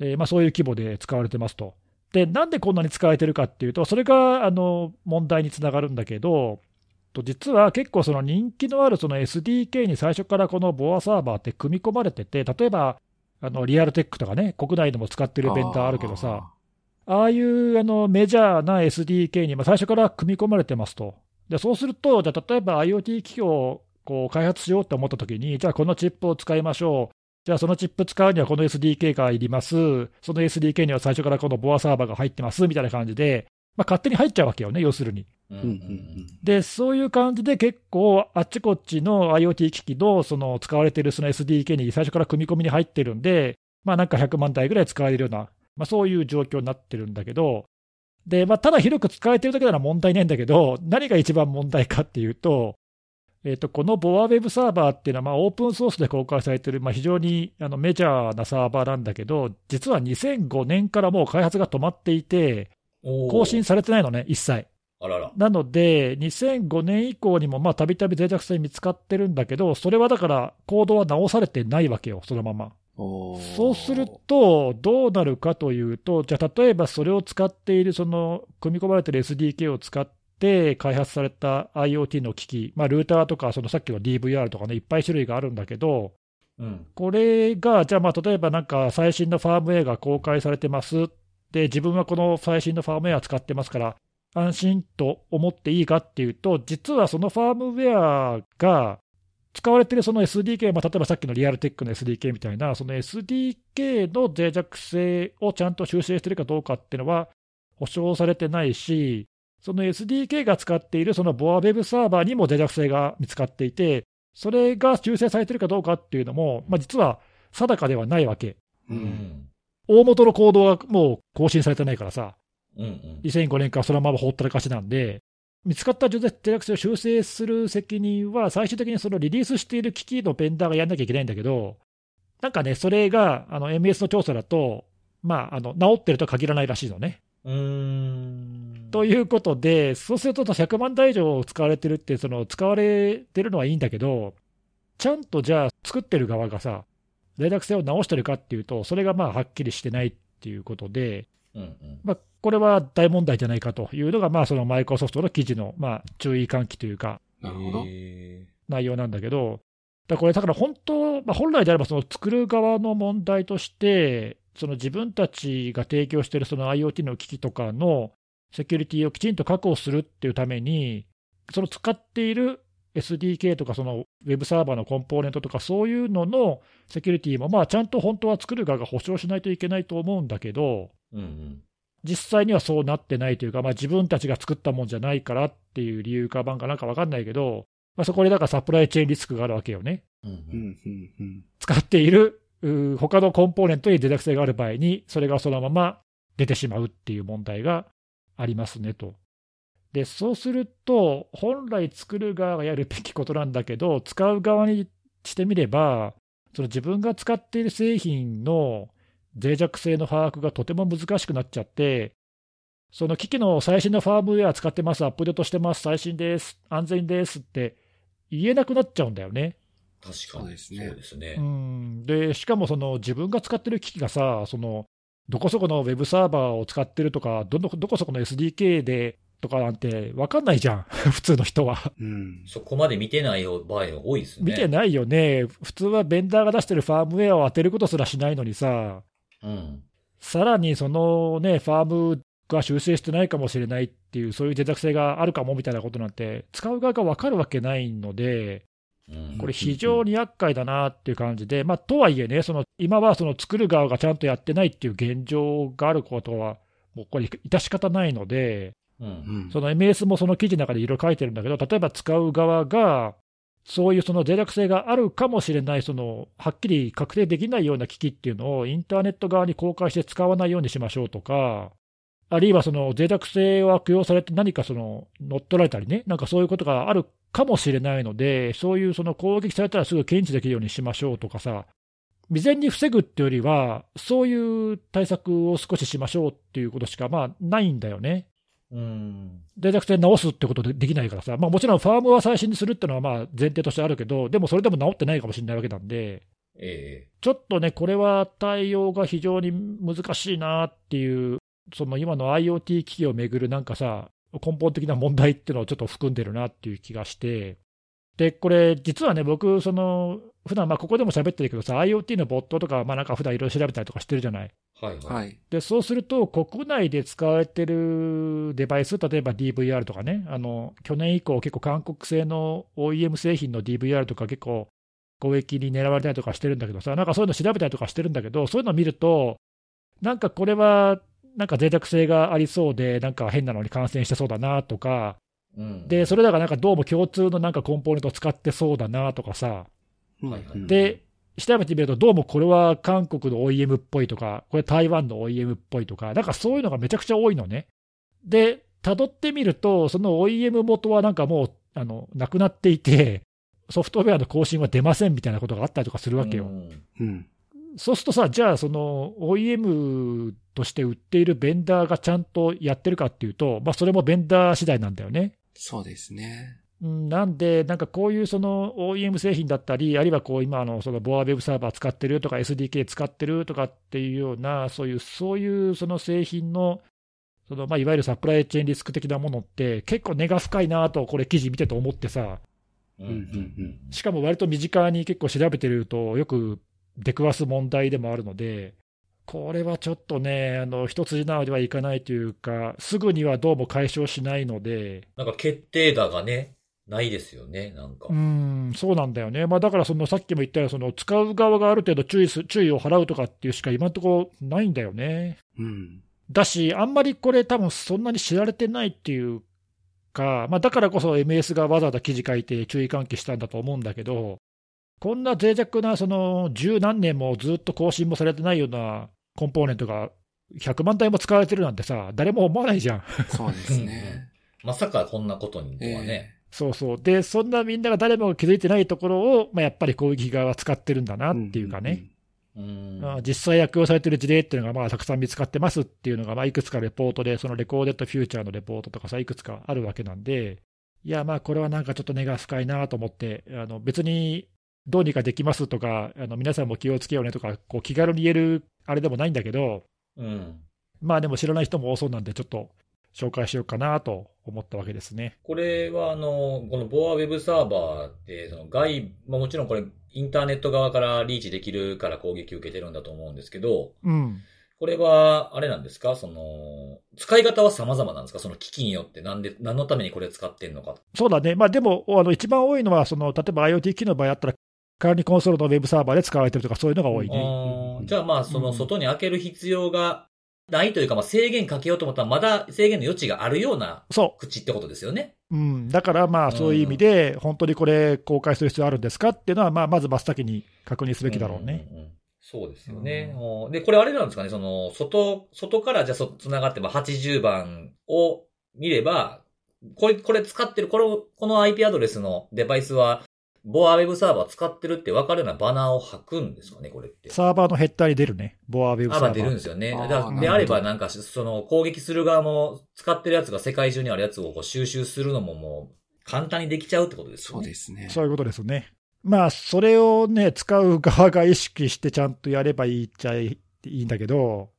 Speaker 2: えーまあそういう規模で使われてますと。で、なんでこんなに使われてるかっていうと、それがあの問題につながるんだけど、と実は結構その人気のあるその SDK に最初からこのボアサーバーって組み込まれてて、例えばあのリアルテックとかね、国内でも使ってるベンダーあるけどさ、ああいうあのメジャーな SDK にまあ最初から組み込まれてますと。でそうすると、じゃあ例えば IoT 機器をこう開発しようと思ったときに、じゃあこのチップを使いましょう。じゃあそのチップ使うにはこの SDK がいります。その SDK には最初からこのボアサーバーが入ってますみたいな感じで、まあ、勝手に入っちゃうわけよね、要するに。
Speaker 1: うん
Speaker 3: うんうんうん。
Speaker 2: で、そういう感じで結構、あっちこっちの IoT 機器のその使われているその SDK に最初から組み込みに入ってるんで、まあなんか100万台ぐらい使われるような、まあそういう状況になってるんだけど、で、まあただ広く使われてるだけなら問題ないんだけど、何が一番問題かっていうと、えっとこのボアウェブサーバーっていうのはまあオープンソースで公開されてる、まあ、非常にあのメジャーなサーバーなんだけど、実は2005年からもう開発が止まっていて、更新されてないのね、一切。
Speaker 1: あらら。
Speaker 2: なので、2005年以降にもまあたびたび脆弱性見つかってるんだけど、それはだから、コードは直されてないわけよ、そのまま。そうすると、どうなるかというと、じゃあ、例えばそれを使っている、その組み込まれている SDK を使って開発された IoT の機器、まあ、ルーターとか、そのさっきの DVR とかね、いっぱい種類があるんだけど、
Speaker 1: うん。
Speaker 2: これが、じゃあ、まあ例えばなんか最新のファームウェアが公開されてますで、自分はこの最新のファームウェア使ってますから、安心と思っていいかっていうと、実はそのファームウェアが使われてるその SDK、まあ、例えばさっきのリアルテックの SDK みたいな、その SDK の脆弱性をちゃんと修正してるかどうかっていうのは保証されてないし、その SDK が使っているその Boa Web サーバーにも脆弱性が見つかっていて、それが修正されてるかどうかっていうのも、まあ、実は定かではないわけ。
Speaker 3: う。
Speaker 1: うんん。
Speaker 2: 大元のコードはもう更新されてないからさ、
Speaker 1: うん。うん。
Speaker 2: 2005年からそのままほったらかしなんで、見つかった脆弱性を修正する責任は、最終的にそのリリースしている機器のベンダーがやんなきゃいけないんだけど、なんかね、それがあの MS の調査だと、まあ、あの治ってるとは限らないらしいのね。
Speaker 1: うーん。
Speaker 2: ということで、そうすると100万台以上使われてるって、その使われてるのはいいんだけど、ちゃんとじゃあ、作ってる側がさ、脆弱性を直してるかっていうと、それがまあはっきりしてないっていうことで、
Speaker 1: うんうん。
Speaker 2: まあ、これは大問題じゃないかというのが、まあ、そのマイクロソフトの記事のまあ注意喚起というか、
Speaker 3: なるほど。
Speaker 1: へ
Speaker 2: 内容なんだけど、だからこれ、だから本当、まあ、本来であれば、その作る側の問題として、その自分たちが提供しているその IoT の機器とかのセキュリティをきちんと確保するっていうために、その使っている SDK とか、そのウェブサーバーのコンポーネントとか、そういうののセキュリティも、まあ、ちゃんと本当は作る側が保証しないといけないと思うんだけど、
Speaker 1: うんうん。
Speaker 2: 実際にはそうなってないというか、まあ、自分たちが作ったもんじゃないからっていう理由かなんかなんか分かんないけど、まあ、そこでだからサプライチェーンリスクがあるわけよね。
Speaker 1: うん
Speaker 3: うん、うん、うん。
Speaker 2: 使っている他のコンポーネントに脆弱性がある場合に、それがそのまま出てしまうっていう問題がありますねと。で、そうすると、本来作る側がやるべきことなんだけど、使う側にしてみれば、その自分が使っている製品の脆弱性の把握がとても難しくなっちゃって、その機器の最新のファームウェア使ってます、アップデートしてます、最新です、安全ですって言えなくなっちゃうんだよね。
Speaker 1: 確かに。
Speaker 3: そうですね
Speaker 1: そうですね
Speaker 2: う。んでしかもその自分が使ってる機器がさ、そのどこそこのウェブサーバーを使ってるとか、どのどこそこの SDK でとかなんて分かんないじゃん、普通の人は。
Speaker 3: うん。
Speaker 1: そこまで見てない場合が多いですね。
Speaker 2: 見てないよね、普通はベンダーが出してるファームウェアを当てることすらしないのにさ、
Speaker 1: うん。
Speaker 2: さらにそのね、ファームが修正してないかもしれないっていう、そういう脆弱性があるかもみたいなことなんて、使う側が分かるわけないので、
Speaker 1: うん。
Speaker 2: これ、非常に厄介だなっていう感じで、まあ、とはいえね、その今はその作る側がちゃんとやってないっていう現状があることは、もうこれ、致し方ないので、
Speaker 1: うん。
Speaker 3: うん。
Speaker 2: その MS もその記事の中でいろいろ書いてるんだけど、例えば使う側が、そういうその脆弱性があるかもしれない、そのはっきり確定できないような機器っていうのをインターネット側に公開して使わないようにしましょうとか、あるいはその脆弱性を悪用されて何かその乗っ取られたりね、なんかそういうことがあるかもしれないので、そういうその攻撃されたらすぐ検知できるようにしましょうとかさ、未然に防ぐってよりは、そういう対策を少ししましょうっていうことしかまあないんだよね。
Speaker 1: うん。
Speaker 2: 脆弱性直すってことでできないからさ、まあ、もちろんファームは最新にするっていうのはまあ前提としてあるけど、でもそれでも直ってないかもしれないわけなんで、
Speaker 1: え
Speaker 2: ちょっとね、これは対応が非常に難しいなっていう、その今の IoT 機器をめぐるなんかさ、根本的な問題っていうのをちょっと含んでるなっていう気がして、で、これ、実はね、僕、その、普段まあここでも喋ってるけどさ、IoT のボットとか、まあなんか普段いろいろ調べたりとかしてるじゃない。
Speaker 1: えはいはい。
Speaker 3: はい。
Speaker 2: でそうすると、国内で使われてるデバイス、例えば DVR とかね、あの去年以降、結構韓国製の OEM 製品の DVR とか、結構攻撃に狙われたりとかしてるんだけどさ、なんかそういうの調べたりとかしてるんだけど、そういうのを見ると、なんかこれは、なんか脆弱性がありそうで、なんか変なのに感染してそうだなとか、
Speaker 1: うん。
Speaker 2: で、それだからなんかどうも共通のなんかコンポーネントを使ってそうだなとかさ、
Speaker 3: うん
Speaker 1: はいはい
Speaker 2: で、調べてみると、どうもこれは韓国の OEM っぽいとか、これ台湾の OEM っぽいとか、なんかそういうのがめちゃくちゃ多いのね。で、辿ってみると、その OEM 元はなんかもう、あの、なくなっていて、ソフトウェアの更新は出ませんみたいなことがあったりとかするわけよ。
Speaker 1: うん
Speaker 3: うん。
Speaker 2: そうするとさ、じゃあ、その OEM として売っているベンダーがちゃんとやってるかっていうと、まあ、それもベンダー次第なんだよね。
Speaker 3: そうですね。
Speaker 2: うんなんで、なんかこういうその OEM 製品だったり、あるいはこう今のそのボアウェブサーバー使ってるとか、SDK 使ってるとかっていうような、そういうそういうその製品の、そのまあいわゆるサプライチェーンリスク的なものって、結構根が深いなと、これ、記事見てて思ってさ、
Speaker 1: うん
Speaker 3: うんうん
Speaker 2: しかも割と身近に結構調べてると、よく出くわす問題でもあるので、これはちょっとね、あの一筋縄ではいかないというか、すぐにはどうも解消しないので、
Speaker 1: なんか決定打がね、ないですよね、なんか。
Speaker 2: うん、そうなんだよね、まあ、だからそのさっきも言ったように、その使う側がある程度注意す注意を払うとかっていうしか今のところないんだよね。
Speaker 3: うん。
Speaker 2: だし、あんまりこれ、多分そんなに知られてないっていうか、まあ、だからこそ MS がわざわざ記事書いて注意喚起したんだと思うんだけど、こんな脆弱な、その十何年もずっと更新もされてないようなコンポーネントが100万台も使われてるなんてさ、誰も思わないじゃん。
Speaker 3: そうですね。
Speaker 1: まさかこんなことにとはね。
Speaker 2: そうそう。で、そんなみんなが誰もが気づいてないところを、まあ、やっぱり攻撃側は使ってるんだなっていうかね。
Speaker 1: うん。
Speaker 2: まあ実際悪用されてる事例っていうのがまあたくさん見つかってますっていうのが、まあ、いくつかレポートで、そのレコーデッドフューチャーのレポートとかさ、いくつかあるわけなんで、いや、まあこれはなんかちょっと根が深いなと思って、あの別にどうにかできますとか、あの皆さんも気をつけようねとか、こう気軽に言えるあれでもないんだけど、
Speaker 1: うん。
Speaker 2: まあでも知らない人も多そうなんで、ちょっと紹介しようかなと思ったわけですね。
Speaker 1: これは、あの、このボアウェブサーバーって、その外、まあもちろんこれ、インターネット側からリーチできるから攻撃を受けてるんだと思うんですけど、
Speaker 2: うん。
Speaker 1: これは、あれなんですか？その、使い方は様々なんですか？その機器によって、なんで、何のためにこれ使ってんのか。
Speaker 2: そうだね。まあでも、あの一番多いのは、その例えば IoT 機能の場合あったら、管理コンソールのウェブサーバーで使われてるとか、そういうのが多いね。
Speaker 1: じゃあまあ、その外に開ける必要がないというか、まあ制限かけようと思ったら、まだ制限の余地があるような
Speaker 2: そ
Speaker 1: 口ってことですよね。
Speaker 2: う。うん。だからまあ、そういう意味で、本当にこれ、公開する必要あるんですかっていうのは、まあ、まず真っ先に確認すべきだろうね。
Speaker 1: んんんそうですよね。おで、これあれなんですかね、その、外、外からじゃあそ、つながって、まあ、80番を見れば、これ、これ使ってる、この、この IP アドレスのデバイスは、ボアウェブサーバー使ってるって分かるようなバナーを貼くんですかね、これって。
Speaker 2: サーバーのヘッダーに出るね。ボアウェブサ
Speaker 1: あ、
Speaker 2: ーバー。
Speaker 1: まあ出るんですよね。であればなんか、その攻撃する側も使ってるやつが世界中にあるやつをこう収集するのももう簡単にできちゃうってことですよ
Speaker 3: そう
Speaker 1: ね。
Speaker 3: ですね。
Speaker 2: そういうことですね。まあ、それをね、使う側が意識してちゃんとやればいいっちゃいいんだけど、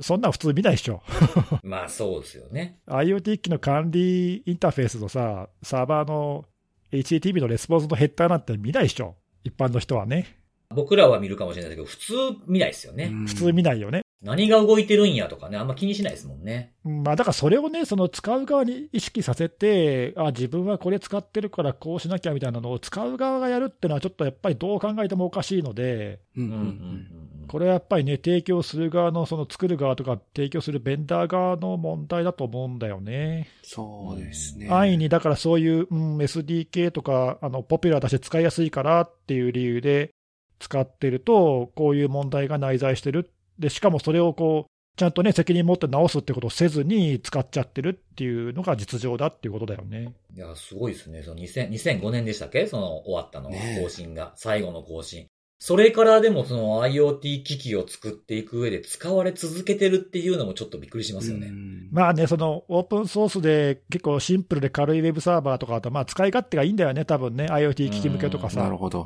Speaker 2: そんなん普通見ないでしょ。
Speaker 1: まあそうですよね。
Speaker 2: IoT 機の管理インターフェースのさ、サーバーの HTTP のレスポンスのヘッダーなんて見ないでしょ。一般の人はね。
Speaker 1: 僕らは見るかもしれないけど、普通見ないですよね。
Speaker 3: うん
Speaker 2: 普通見ないよね。
Speaker 1: 何が動いてるんやとかね、あんま気にしないですもんね。
Speaker 2: うんまあ、だからそれをね、その使う側に意識させて、あ自分はこれ使ってるからこうしなきゃみたいなのを使う側がやるっていうのは、ちょっとやっぱりどう考えてもおかしいので、
Speaker 3: うんうん
Speaker 1: うんうん
Speaker 3: うん。
Speaker 2: これはやっぱりね、提供する側の、その作る側とか、提供するベンダー側の問題だと思うんだよね。
Speaker 3: そうですね。
Speaker 2: 安易に、だからそういう、うん、SDK とか、あのポピュラーだし使いやすいからっていう理由で使ってると、こういう問題が内在してる。で、しかもそれをこう、ちゃんとね、責任持って直すってことをせずに使っちゃってるっていうのが実情だっていうことだよね。
Speaker 1: いや、すごいですね。その2000 2005年でしたっけ？その終わったの、更新が。最後の更新。それからでもその IoT 機器を作っていく上で使われ続けてるっていうのもちょっとびっくりしますよね。
Speaker 3: うん
Speaker 2: まあね、そのオープンソースで結構シンプルで軽いウェブサーバーとかだと、まあ使い勝手がいいんだよね、多分ね、IoT 機器向けとかさ。
Speaker 3: なるほど。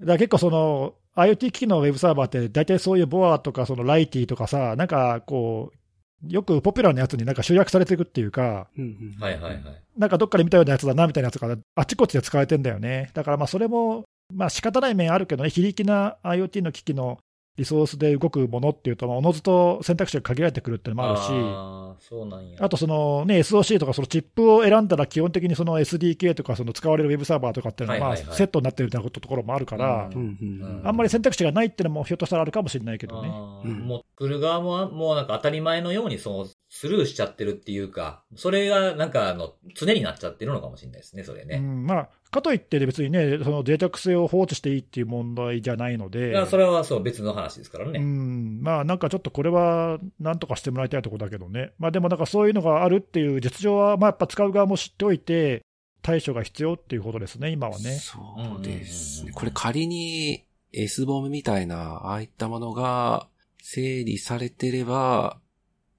Speaker 2: だから結構その、IoT 機器のウェブサーバーって、大体そういうボアとか、そのライティとかさ、なんかこう、よくポピュラーなやつになんか集約されていくっていうか、
Speaker 1: はいはいはい。
Speaker 2: なんかどっかで見たようなやつだなみたいなやつがあっちこっちで使われてんだよね。だからまあそれも、まあ仕方ない面あるけどね、非力な IoT の機器のリソースで動くものっていうと、まあおのずと選択肢が限られてくるっていうのもあるし、
Speaker 1: ああ、そうなんや。
Speaker 2: あとそのね、SOC とかそのチップを選んだら基本的にその SDK とかその使われるウェブサーバーとかっていうのはまあセットになってるみたいなところもあるから、あんまり選択肢がないっていうのもひょっとしたらあるかもしれないけどね。
Speaker 1: もう作る側も、もうなんか当たり前のようにそうスルーしちゃってるっていうか、それがなんかあの、常になっちゃってるのかもしれないですね、それね。
Speaker 2: うん、まあ、かといって別にね、その脆弱性を放置していいっていう問題じゃないので、
Speaker 1: いや、それはそう別の話ですから
Speaker 2: う
Speaker 1: ね。
Speaker 2: ん、まあなんかちょっとこれはなんとかしてもらいたいところだけどね、まあでもなんかそういうのがあるっていう実情は、まあやっぱ使う側も知っておいて、対処が必要っていうことですね、今はね。
Speaker 3: そうですね。これ仮に S ボムみたいな、ああいったものが整理されてれば、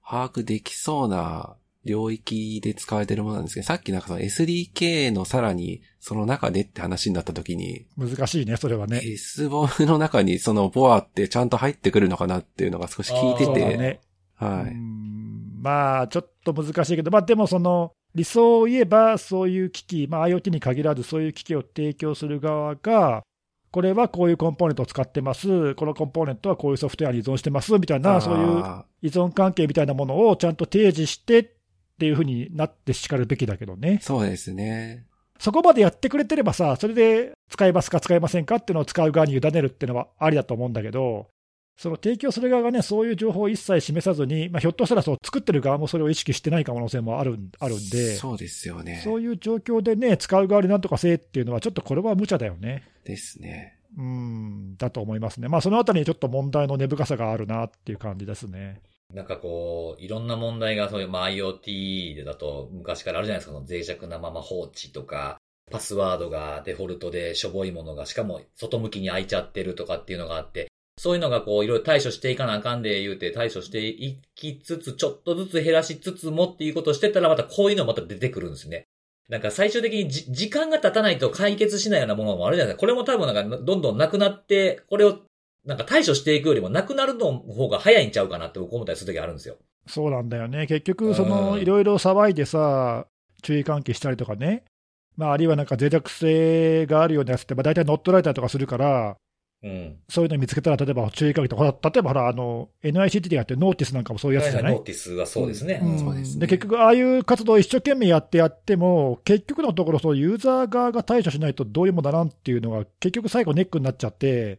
Speaker 3: 把握できそうな領域で使われてるものなんですけど、さっきなんかその SDK のさらにその中でって話になった時に、
Speaker 2: 難しいね、それはね。
Speaker 3: S ボムの中にそのボアってちゃんと入ってくるのかなっていうのが少し聞いて
Speaker 2: そう
Speaker 3: て、
Speaker 2: だね。
Speaker 3: はい。
Speaker 2: うんまあちょっと難しいけど、まあでもその、理想を言えば、そういう機器、まあ、IoT に限らず、そういう機器を提供する側が、これはこういうコンポーネントを使ってます、このコンポーネントはこういうソフトウェアに依存してますみたいな、そういう依存関係みたいなものをちゃんと提示してっていうふうになってしかるべきだけどね。
Speaker 3: そうですね。
Speaker 2: そこまでやってくれてればさ、それで使えますか使えませんかっていうのを使う側に委ねるっていうのはありだと思うんだけど、その提供する側がね、そういう情報を一切示さずに、まあ、ひょっとしたらそう作ってる側もそれを意識してない可能性もあるあるんで、
Speaker 3: そうですよね。
Speaker 2: そういう状況でね、使う側になんとかせえっていうのは、ちょっとこれは無茶だよね。
Speaker 3: ですね。
Speaker 2: うん、だと思いますね。まあ、そのあたりにちょっと問題の根深さがあるなっていう感じですね。
Speaker 1: なんかこう、いろんな問題がそういう、まあ、IoT でだと昔からあるじゃないですか、その脆弱なまま放置とか、パスワードがデフォルトでしょぼいものが、しかも外向きに開いちゃってるとかっていうのがあって、そういうのがこう、いろいろ対処していかなあかんで言うて対処していきつつ、ちょっとずつ減らしつつもっていうことをしてたら、またこういうのまた出てくるんですね。なんか最終的にじ時間が経たないと解決しないようなものもあるじゃないですか。これも多分なんかどんどんなくなって、これをなんか対処していくよりもなくなるの方が早いんちゃうかなって僕思ったりするときあるんですよ。
Speaker 2: そうなんだよね。結局、その、いろいろ騒いでさ、注意喚起したりとかね。まあ、あるいはなんか脆弱性があるようなやつって、まあ、大体乗っ取られたりとかするから、
Speaker 1: うん、
Speaker 2: そういうの見つけたら、例えば注意喚起とか、例えばほら、あの、NICT でやってノーティスなんかもそういうやつじゃない、
Speaker 1: ノーティスはそうですね。
Speaker 2: うんそうですねで結局、ああいう活動を一生懸命やってやっても、結局のところ、そうユーザー側が対処しないとどうにもならんっていうのが、結局最後ネックになっちゃって、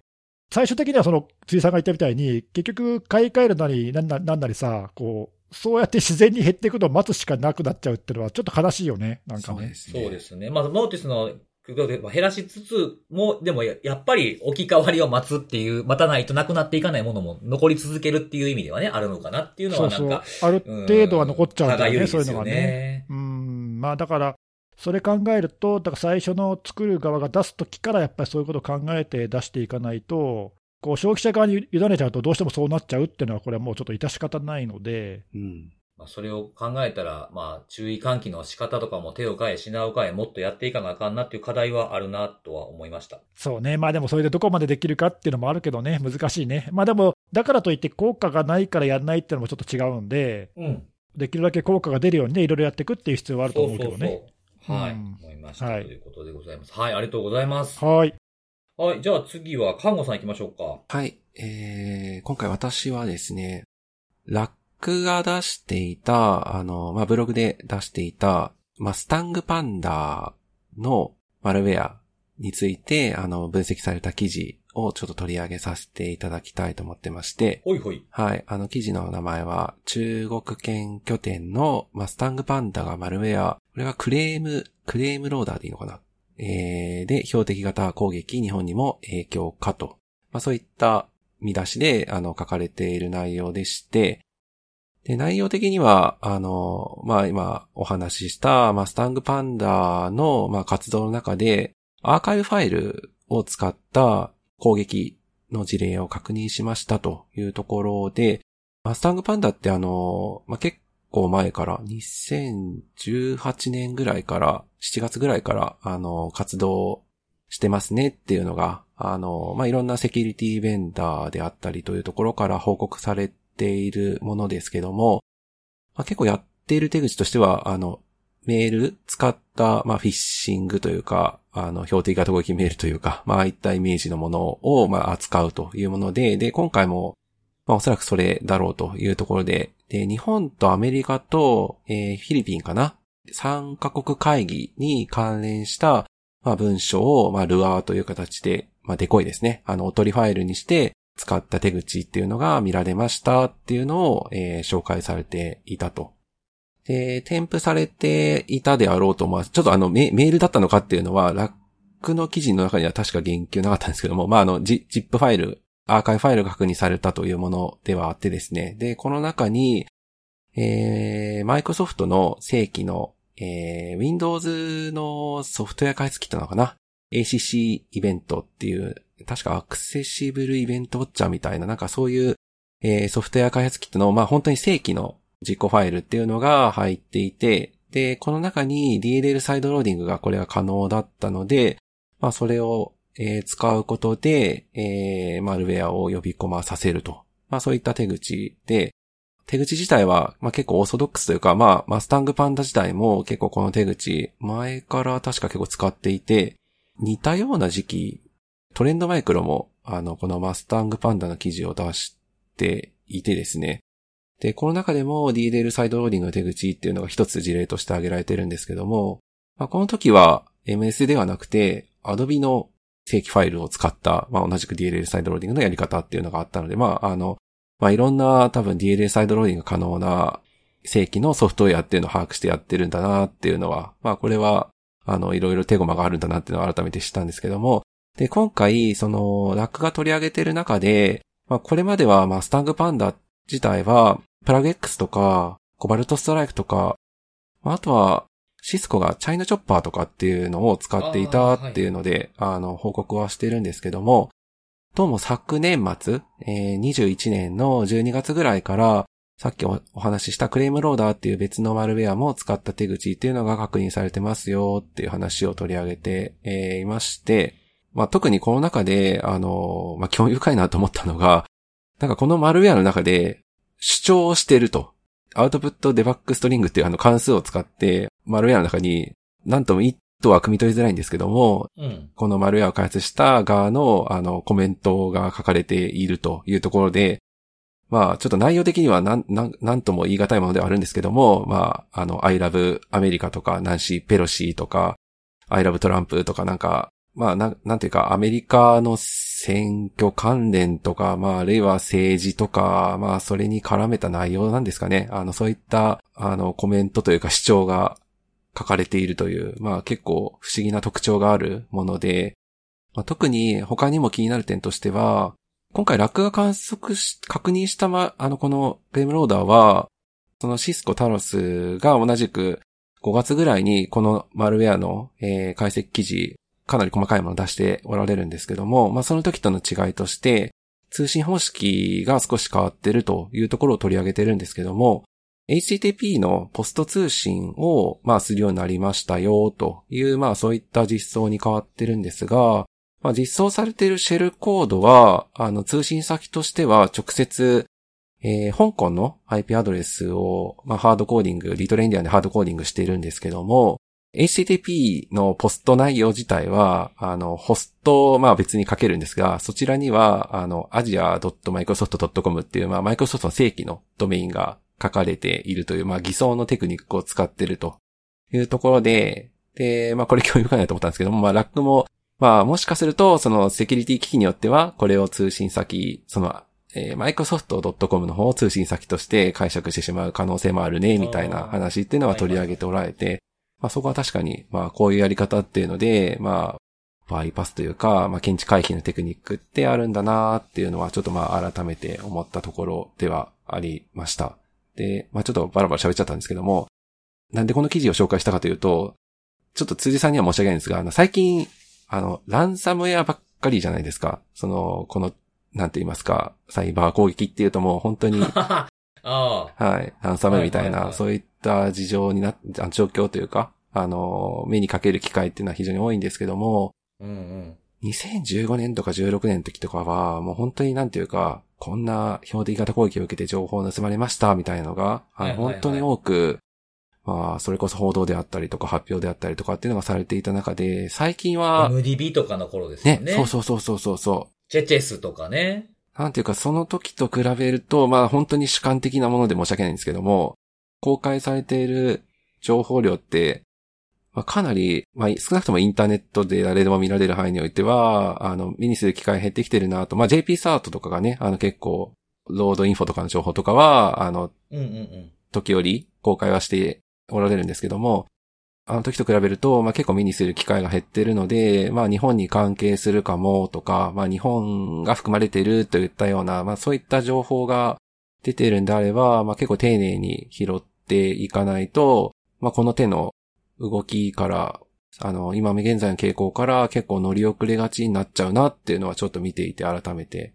Speaker 2: 最終的にはその、辻さんが言ったみたいに、結局、買い替えるなり、なんななんなりさ、こう、そうやって自然に減っていくのを待つしかなくなっちゃうっていうのは、ちょっと悲しいよね、なんかね。
Speaker 1: そうですね。まあ、ノーティスの減らしつつも、でもやっぱり置き換わりを待つっていう、待たないとなくなっていかないものも残り続けるっていう意味ではね、あるのかなっていうのはなんか。
Speaker 2: そうそうある程度は残っちゃうんだよね、ねそういうのがね。うん、まあだから、それ考えると、だから最初の作る側が出すときからやっぱりそういうことを考えて出していかないと、こう消費者側に委ねちゃうとどうしてもそうなっちゃうっていうのは、これはもうちょっと致し方ないので、
Speaker 3: うん、
Speaker 1: まあ、それを考えたら、まあ、注意喚起の仕方とかも手を変え、品を変え、もっとやっていかなあかんなっていう課題はあるなとは思いました。
Speaker 2: そうね。まあでもそれでどこまでできるかっていうのもあるけどね、難しいね。まあでも、だからといって効果がないからやらないっていうのもちょっと違うんで、
Speaker 1: うん。
Speaker 2: できるだけ効果が出るようにね、いろいろやっていくっていう必要はあると思うけどね。そうそう
Speaker 1: そうはい、うん、思いました、はい。ということでございます。はい、ありがとうございます。
Speaker 2: はい。
Speaker 1: はい、じゃあ次は、看護さん行きましょうか。
Speaker 3: はい。えー、今回私はですね、楽僕が出していた、あの、まあ、ブログで出していた、マスタングパンダのマルウェアについて、あの、分析された記事をちょっと取り上げさせていただきたいと思ってまして。
Speaker 1: ほいほい。
Speaker 3: はい。あの、記事の名前は、中国圏拠点のマスタングパンダがマルウェア。これはクレーム、クレームローダーでいいのかな？えー、で、標的型攻撃日本にも影響かと。まあ、そういった見出しで、あの、書かれている内容でして、で、内容的には、あの、まあ、今お話しした、まあ、スタングパンダの、まあ、活動の中で、アーカイブファイルを使った攻撃の事例を確認しましたというところで、まあ、スタングパンダってあの、まあ、結構前から、2018年ぐらいから、7月ぐらいから、あの、活動してますねっていうのが、あの、まあ、いろんなセキュリティベンダーであったりというところから報告されているものですけども、まあ、結構やっている手口としては、あの、メール使った、まあ、フィッシングというか、あの、標的型攻撃メールというか、まあ、ああいったイメージのものを、まあ、扱うというもので、で、今回も、まあ、おそらくそれだろうというところで、で、日本とアメリカと、えー、フィリピンかな ?3 カ国会議に関連した、まあ、文章を、まあ、ルアーという形で、まあ、デコイですね。あの、おとりファイルにして、使った手口っていうのが見られましたっていうのを、えー、紹介されていたと。で、添付されていたであろうと思う。ちょっとあのメールだったのかっていうのは、ラックの記事の中には確か言及なかったんですけども、まあ、あの、ジップファイル、アーカイブファイルが確認されたというものではあってですね。で、この中に、えー、マイクロソフトの正規の、えー、Windows のソフトウェア開発キットなのかな ?ACC イベントっていう確かアクセシブルイベントウォッチャーみたいな、なんかそういう、えー、ソフトウェア開発キットの、まあ本当に正規の実行ファイルっていうのが入っていて、で、この中に DLL サイドローディングがこれが可能だったので、まあそれを、えー、使うことで、えー、マルウェアを呼び込まさせると。まあそういった手口で、手口自体は、まあ、結構オーソドックスというか、まあ、マスタングパンダ自体も結構この手口、前から確か結構使っていて、似たような時期、トレンドマイクロも、あの、このマスタングパンダの記事を出していてですね。で、この中でも DLL サイドローディングの手口っていうのが一つ事例として挙げられてるんですけども、まあ、この時は MS ではなくて、Adobe の正規ファイルを使った、まあ、同じく DLL サイドローディングのやり方っていうのがあったので、まあ、あの、まあ、いろんな多分 DLL サイドローディング可能な正規のソフトウェアっていうのを把握してやってるんだなっていうのは、まあ、これは、あの、いろいろ手駒があるんだなっていうのを改めて知ったんですけども、で、今回、その、ラックが取り上げてる中で、まあ、これまでは、まあ、スタングパンダ自体は、プラグ X とか、コバルトストライクとか、まああとは、シスコがチャイナチョッパーとかっていうのを使っていたっていうので、あはい、あの、報告はしてるんですけども、どうも昨年末、えー、21年の12月ぐらいから、さっきお話ししたクレームローダーっていう別のマルウェアも使った手口っていうのが確認されてますよっていう話を取り上げて、えー、いまして、まあ、特にこの中で、あの、まあ、興味深いなと思ったのが、なんかこのマルウェアの中で主張をしてると。アウトプットデバッグストリングっていうあの関数を使って、マルウェアの中に、なんとも意図は組み取りづらいんですけども、うん、このマルウェアを開発した側のあのコメントが書かれているというところで、まあ、ちょっと内容的にはなん、なん、なんとも言い難いものではあるんですけども、まあ、あの、I love アメリカとか、ナンシー・ペロシーとか、I love トランプとかなんか、まあ、なん、なんていうか、アメリカの選挙関連とか、まあ、あるいは政治とか、まあ、それに絡めた内容なんですかね。あの、そういった、あの、コメントというか主張が書かれているという、まあ、結構不思議な特徴があるもので、まあ、特に他にも気になる点としては、今回ラックが観測し、確認した、ま、あの、このベームローダーは、そのシスコタロスが同じく5月ぐらいにこのマルウェアの、えー、解析記事かなり細かいものを出しておられるんですけども、まあその時との違いとして、通信方式が少し変わってるというところを取り上げてるんですけども、HTTP のポスト通信を、まあ、するようになりましたよ、という、まあ、そういった実装に変わってるんですが、まあ、実装されているシェルコードは、あの、通信先としては直接、えー、香港の IP アドレスを、まあ、ハードコーディング、リトレインディアンでハードコーディングしているんですけども、HTTP のポスト内容自体は、あの、ホスト、まあ別に書けるんですが、そちらには、あの、asia.microsoft.com っていう、まあ、マイクロソフトの正規のドメインが書かれているという、まあ、偽装のテクニックを使ってるというところで、で、まあ、これ興味深いなと思ったんですけども、まあ、ラックも、まあ、もしかすると、その、セキュリティ機器によっては、これを通信先、その、えー、マイクロソフト .com の方を通信先として解釈してしまう可能性もあるね、みたいな話っていうのは取り上げておられて、まあそこは確かに、まあこういうやり方っていうので、まあ、バイパスというか、まあ検知回避のテクニックってあるんだなっていうのはちょっとまあ改めて思ったところではありました。で、まあちょっとバラバラ喋っちゃったんですけども、なんでこの記事を紹介したかというと、ちょっと辻さんには申し訳ないんですが、あの最近、あの、ランサムウェアばっかりじゃないですか。その、この、なんて言いますか、サイバー攻撃っていうともう本当に、はい、ランサムウェアみたいな、そういった事情にな、状況というか、あの、目にかける機会っていうのは非常に多いんですけども、うんうん、2015年とか16年の時とかは、もう本当になんていうか、こんな標的型攻撃を受けて情報を盗まれましたみたいなのが、本当に多く、まあ、それこそ報道であったりとか発表であったりとかっていうのがされていた中で、最近は、
Speaker 1: MDB とかの頃ですよね。
Speaker 3: ね、そうそうそうそうそう。
Speaker 1: チェチェスとかね。
Speaker 3: なんていうか、その時と比べると、まあ本当に主観的なもので申し訳ないんですけども、公開されている情報量って、まあ、かなり、まあ、少なくともインターネットで誰でも見られる範囲においては、あの、目にする機会減ってきてるなと、まあ、JP サートとかがね、あの結構、ロードインフォとかの情報とかは、あの、うんうんうん、時折公開はしておられるんですけども、あの時と比べると、まあ、結構目にする機会が減ってるので、まあ、日本に関係するかもとか、まあ、日本が含まれているといったような、まあ、そういった情報が出ているんであれば、まあ、結構丁寧に拾っていかないと、まあ、この手の動きから、あの、今現在の傾向から結構乗り遅れがちになっちゃうなっていうのはちょっと見ていて改めて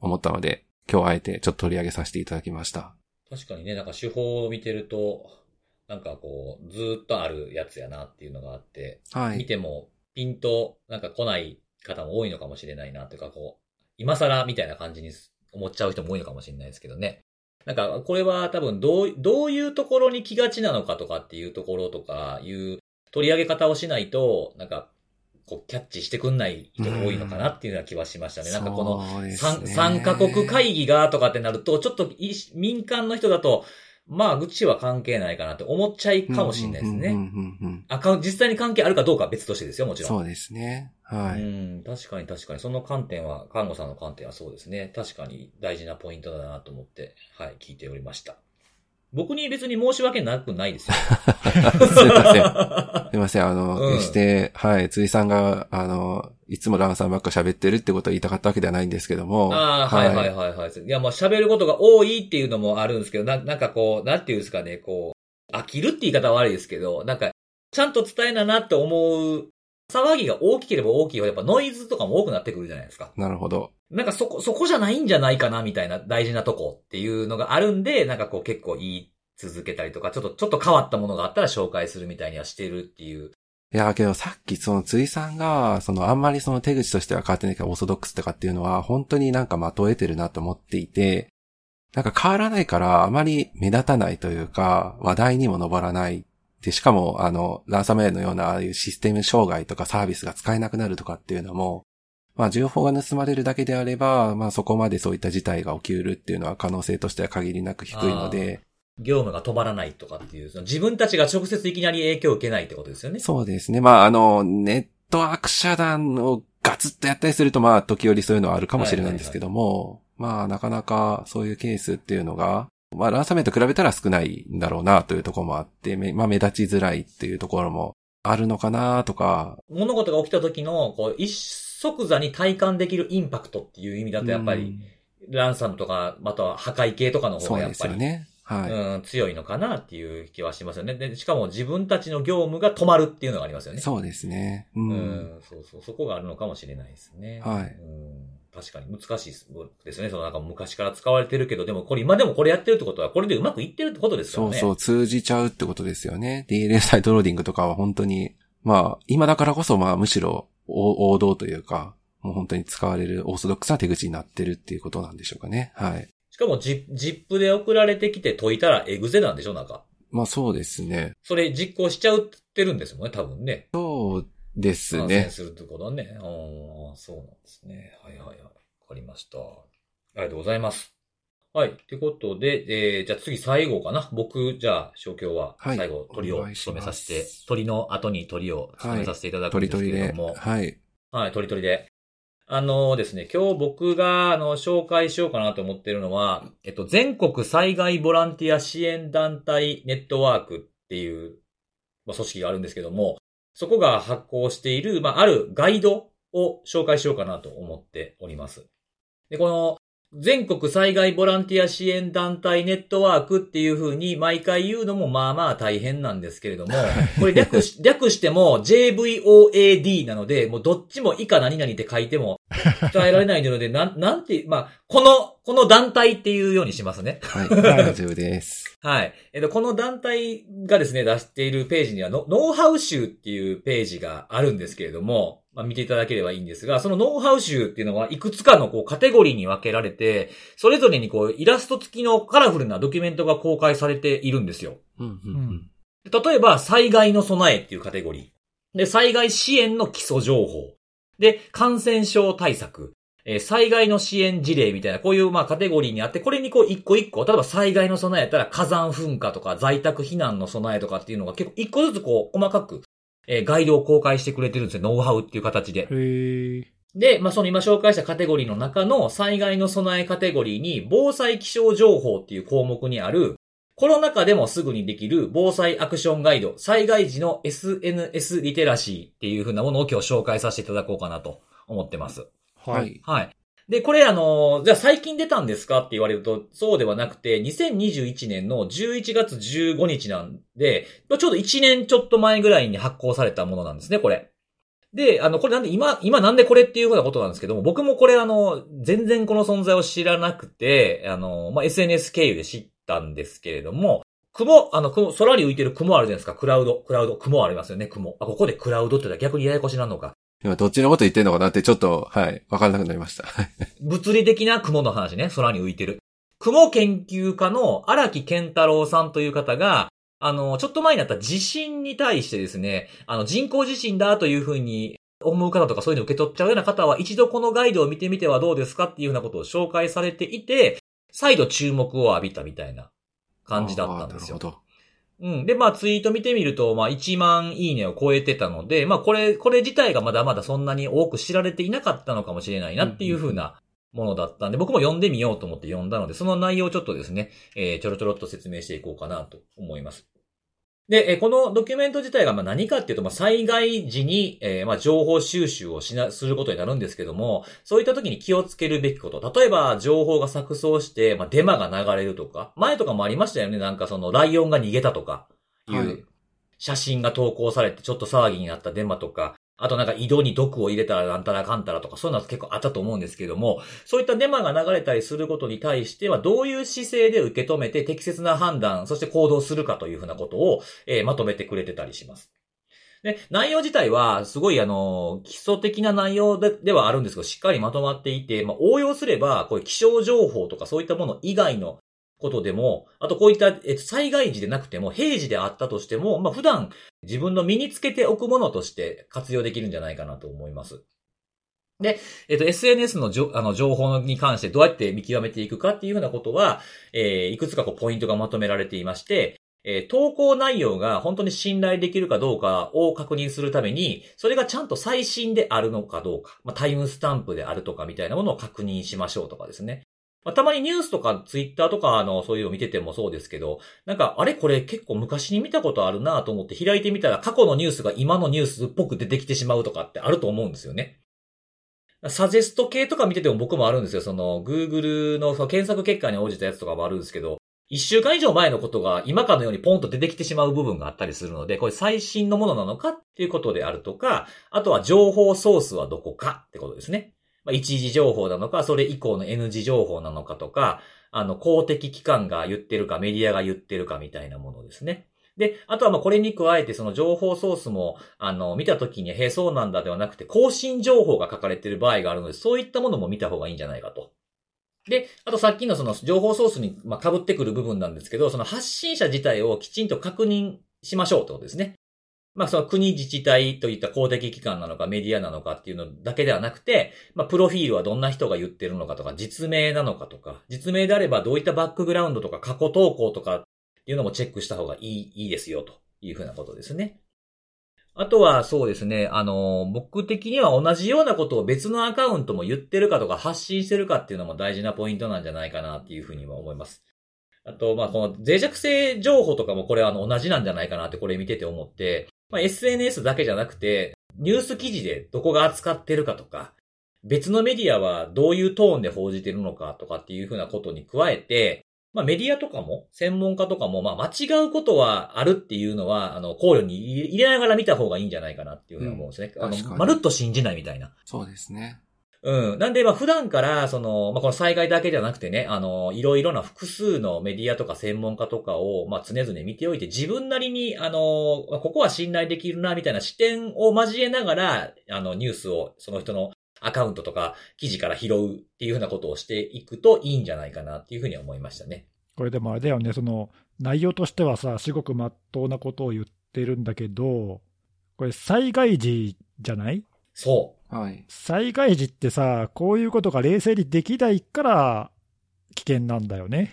Speaker 3: 思ったので、今日あえてちょっと取り上げさせていただきました。
Speaker 1: 確かにね、なんか手法を見てると、なんかこう、ずっとあるやつやなっていうのがあって、はい。見てもピンとなんか来ない方も多いのかもしれないなというか、こう、今更みたいな感じに思っちゃう人も多いのかもしれないですけどね。なんか、これは多分どう、どういうところに気がちなのかとかっていうところとか、いう取り上げ方をしないと、なんか、こう、キャッチしてくんない人が多いのかなっていうような気はしましたね。なんかこの、
Speaker 3: そうです
Speaker 1: 三
Speaker 3: ね
Speaker 1: 三カ国会議がとかってなると、ちょっとい民間の人だと、まあ、愚痴は関係ないかなって思っちゃいかもしれないですね。あか実際に関係あるかどうかは別としてですよ、もちろん。
Speaker 3: そうですね。はい。
Speaker 1: うん、確かに確かに。その観点は、看護さんの観点はそうですね。確かに大事なポイントだなと思って、はい、聞いておりました。僕に別に申し訳なくないですよ。
Speaker 3: すいません。すいません。あの、
Speaker 1: うん
Speaker 3: 決して、はい、辻さんが、あの、いつもランさんばっか喋ってるってことを言いたかったわけではないんですけども。
Speaker 1: ああ、はいはいはいはい。いや、まあ喋ることが多いっていうのもあるんですけど、ななんかこう、なんていうんですかね、こう、飽きるって言い方は悪いですけど、なんか、ちゃんと伝えななって思う、騒ぎが大きければ大きいほど、やっぱノイズとかも多くなってくるじゃないですか。
Speaker 3: なるほど。
Speaker 1: なんかそこ、そこじゃないんじゃないかな、みたいな大事なとこっていうのがあるんで、なんかこう結構言い続けたりとか、ちょっと、ちょっと変わったものがあったら紹介するみたいにはしてるっていう。
Speaker 3: いや、けどさっきその辻さんが、そのあんまりその手口としては変わってないからオーソドックスとかっていうのは、本当になんかまとえてるなと思っていて、なんか変わらないからあまり目立たないというか、話題にも上らない。で、しかも、あの、ランサムウェアのようなああいうシステム障害とかサービスが使えなくなるとかっていうのも、まあ、情報が盗まれるだけであれば、まあ、そこまでそういった事態が起きうるっていうのは可能性としては限りなく低いので、
Speaker 1: 業務が止まらないとかっていう、その自分たちが直接いきなり影響を受けないってことですよね。
Speaker 3: そうですね。まあ、あの、ネットワーク遮断をガツッとやったりすると、まあ、時折そういうのはあるかもしれないんですけども、まあ、なかなかそういうケースっていうのが、まあ、ランサムウェイと比べたら少ないんだろうなというところもあって、めまあ、目立ちづらいっていうところもあるのかなとか、
Speaker 1: 物事が起きた時の、こう、一即座に体感できるインパクトっていう意味だと、やっぱり、ランサムとか、または破壊系とかの方がやっぱり、
Speaker 3: すよね。はい。
Speaker 1: うん、強いのかなっていう気はしますよね。で、しかも自分たちの業務が止まるっていうのがありますよね。
Speaker 3: そうですね。う。
Speaker 1: うんん、そうそう、そこがあるのかもしれないですね。
Speaker 3: はい
Speaker 1: うん、確かに難しいですね。そのなんか昔から使われてるけど、でもこれ今でもこれやってるってことは、これでうまくいってるってことですからね。
Speaker 3: そうそう、通じちゃうってことですよね。イドローディングとかは本当に、まあ、今だからこそ、まあ、むしろ王王道というか、もう本当に使われるオーソドックスな手口になってるっていうことなんでしょうかね。はい。
Speaker 1: しかもジ、ジップで送られてきて解いたらエグゼなんでしょなんか。
Speaker 3: まあそうですね。
Speaker 1: それ実行しちゃうってるんですもんね、多分ね。
Speaker 3: そうです
Speaker 1: 感染
Speaker 3: ね。
Speaker 1: するってことはね。ああ、そうなんですね。はいはいはい。わかりました。ありがとうございます。はい。ってことで、えー、じゃあ次最後かな。僕、じゃあ、小京は
Speaker 3: はい
Speaker 1: 最後、鳥を務めさせて、鳥の後に鳥を務めさせていただくんですけ
Speaker 3: 鳥鳥で
Speaker 1: れども。。
Speaker 3: はい。
Speaker 1: はい、鳥鳥で。あのですね、今日僕が、あの、紹介しようかなと思ってるのは、えっと、全国災害ボランティア支援団体ネットワークっていう、まあ、組織があるんですけども、そこが発行している、まあ、あるガイドを紹介しようかなと思っております。で、この、全国災害ボランティア支援団体ネットワークっていう風に毎回言うのもまあまあ大変なんですけれども、これ略し、略しても JVOAD なので、もうどっちも以下何々って書いても伝えられないので、なん、なんて、まあ、この、この団体っていうようにしますね。
Speaker 3: はい。大丈夫です。
Speaker 1: はい。えっと、この団体がですね、出しているページにはノ、ノウハウ集っていうページがあるんですけれども、まあ、見ていただければいいんですが、そのノウハウ集っていうのはいくつかのこうカテゴリーに分けられて、それぞれにこうイラスト付きのカラフルなドキュメントが公開されているんですよ。
Speaker 3: うん、うん、うん。
Speaker 1: で例えば、災害の備えっていうカテゴリー。で、災害支援の基礎情報。で、感染症対策。えー災害の支援事例みたいな、こういうまあカテゴリーにあって、これにこう一個一個、例えば災害の備えやったら火山噴火とか在宅避難の備えとかっていうのが結構一個ずつこう細かく、えーガイドを公開してくれてるんですよ。ノウハウっていう形で。
Speaker 2: へー
Speaker 1: で、まあ、その今紹介したカテゴリーの中の災害の備えカテゴリーに防災気象情報っていう項目にあるコロナ禍でもすぐにできる防災アクションガイド、災害時の SNS リテラシーっていう風なものを今日紹介させていただこうかなと思ってます。
Speaker 2: は。
Speaker 3: いい。
Speaker 1: はい。で、これあの、じゃあ最近出たんですかって言われると、そうではなくて、2021年の11月15日なんで、ちょうど1年ちょっと前ぐらいに発行されたものなんですね、これ。で、あの、これなんで、今、今なんでこれっていうふうなことなんですけども、僕もこれあの、全然この存在を知らなくて、あの、まあ、SNS 経由で知ったんですけれども、雲、あの、雲、空に浮いてる雲あるじゃないですか、クラウド、クラウド、雲ありますよね、雲。あ、ここでクラウドって言ったら逆にややこしなのか。
Speaker 3: 今どっちのこと言ってんのかなってちょっと、はい、わからなくなりました。
Speaker 1: 物理的な雲の話ね、空に浮いてる。雲研究家の荒木健太郎さんという方が、あの、ちょっと前になった地震に対してですね、あの、人工地震だというふうに思う方とかそういうのを受け取っちゃうような方は一度このガイドを見てみてはどうですかっていうようなことを紹介されていて、再度注目を浴びたみたいな感じだったんですよ。
Speaker 3: なるほど。
Speaker 1: うん。で、まあツイート見てみると、まあ1万いいねを超えてたので、まあこれ、これ自体がまだまだそんなに多く知られていなかったのかもしれないなっていうふうなものだったんで、僕も読んでみようと思って読んだので、その内容をちょっとですね、えーちょろちょろっと説明していこうかなと思います。で、えーこのドキュメント自体がまあ何かっていうと、まあ、災害時に、えーまあ、情報収集をしな、することになるんですけども、そういった時に気をつけるべきこと。例えば、情報が錯綜して、まあ、デマが流れるとか、前とかもありましたよね。なんかその、ライオンが逃げたとか、い
Speaker 3: う
Speaker 1: 写真が投稿されてちょっと騒ぎになったデマとか、あとなんか井戸に毒を入れたらなんたらかんたらとか、そういうのは結構あったと思うんですけども、そういったデマが流れたりすることに対しては、どういう姿勢で受け止めて適切な判断、そして行動するかというふうなことを、えーまとめてくれてたりします。で、内容自体は、すごいあの、基礎的な内容でではあるんですけど、しっかりまとまっていて、まあ、応用すれば、こういう気象情報とかそういったもの以外のことでも、あとこういった、災害時でなくても、平時であったとしても、まあ、普段自分の身につけておくものとして活用できるんじゃないかなと思います。で、えっと、SNS のあの情報に関してどうやって見極めていくかっていうふうなことは、えーいくつかこうポイントがまとめられていまして、えー投稿内容が本当に信頼できるかどうかを確認するために、それがちゃんと最新であるのかどうか、まあ、タイムスタンプであるとかみたいなものを確認しましょうとかですね。まあ、たまにニュースとかツイッターとかあの、そういうの見ててもそうですけど、なんか、あれこれ結構昔に見たことあるなと思って開いてみたら過去のニュースが今のニュースっぽく出てきてしまうとかってあると思うんですよね。サジェスト系とか見てても僕もあるんですよ。その、Google のその検索結果に応じたやつとかもあるんですけど、一週間以上前のことが今かのようにポンと出てきてしまう部分があったりするので、これ最新のものなのかっていうことであるとか、あとは情報ソースはどこかってことですね。まあ、一時情報なのか、それ以降の N 字情報なのかとか、あの、公的機関が言ってるか、メディアが言ってるかみたいなものですね。で、あとはまこれに加えてその情報ソースも、あの、見たときに、へえ、そうなんだではなくて、更新情報が書かれている場合があるので、そういったものも見た方がいいんじゃないかと。で、あとさっきのその情報ソースに、まあ、被ってくる部分なんですけど、その発信者自体をきちんと確認しましょうってことですね。まあ、その国自治体といった公的機関なのかメディアなのかっていうのだけではなくて、まあ、プロフィールはどんな人が言ってるのかとか、実名なのかとか、実名であればどういったバックグラウンドとか過去投稿とかっていうのもチェックした方がいい、いいですよというふうなことですね。あとはそうですね、あの、僕的には同じようなことを別のアカウントも言ってるかとか発信してるかっていうのも大事なポイントなんじゃないかなっていうふうには思います。あと、まあ、この脆弱性情報とかもこれあの同じなんじゃないかなってこれ見てて思って、まあ、SNS だけじゃなくて、ニュース記事でどこが扱ってるかとか、別のメディアはどういうトーンで報じてるのかとかっていうふうなことに加えて、まあメディアとかも、専門家とかも、まあ間違うことはあるっていうのは、あの、考慮に入れながら見た方がいいんじゃないかなっていうふうに思うんですね。あの、
Speaker 3: うん確かに
Speaker 1: まるっと信じないみたいな。
Speaker 3: そうですね。
Speaker 1: うん。なんで、まあ普段から、その、まあこの災害だけじゃなくてね、あの、いろいろな複数のメディアとか専門家とかを、まあ常々見ておいて、自分なりに、あの、まあここは信頼できるな、みたいな視点を交えながら、あの、ニュースを、その人のアカウントとか記事から拾うっていうふうなことをしていくといいんじゃないかなっていうふうには思いましたね。
Speaker 2: これでもあれだよね、その内容としてはさ、至極まっとうなことを言ってるんだけど、これ、災害時じゃない？
Speaker 1: そ
Speaker 3: はい。
Speaker 2: 災害時ってさ、こういうことが冷静にできないから危険なんだよね。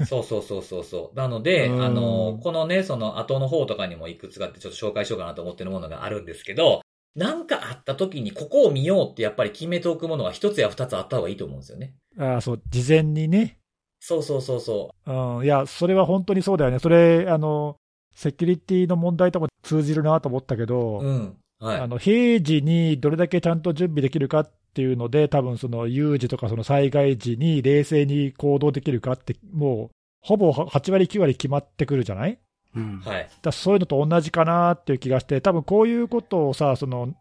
Speaker 1: う。そうそうそうそうそう。なので、
Speaker 2: うん
Speaker 1: あの、このね、その後の方とかにもいくつかってちょっと紹介しようかなと思ってるものがあるんですけど、なんかあった時にここを見ようってやっぱり決めておくものが一つや二つあった方がいいと思うんですよね。
Speaker 2: あそう、事前にね。
Speaker 1: そうそうそうそ
Speaker 2: うん、いや、それは本当にそうだよね。それ、あの、セキュリティの問題とも通じるなと思ったけど、
Speaker 1: う。うん。はい。
Speaker 2: あの平時にどれだけちゃんと準備できるかっていうので、多分その有事とかその災害時に冷静に行動できるかって、もうほぼ8割、9割決まってくるじゃない？
Speaker 3: うん。
Speaker 1: はい。
Speaker 2: だそういうのと同じかなっていう気がして、多分こういうことをさ、その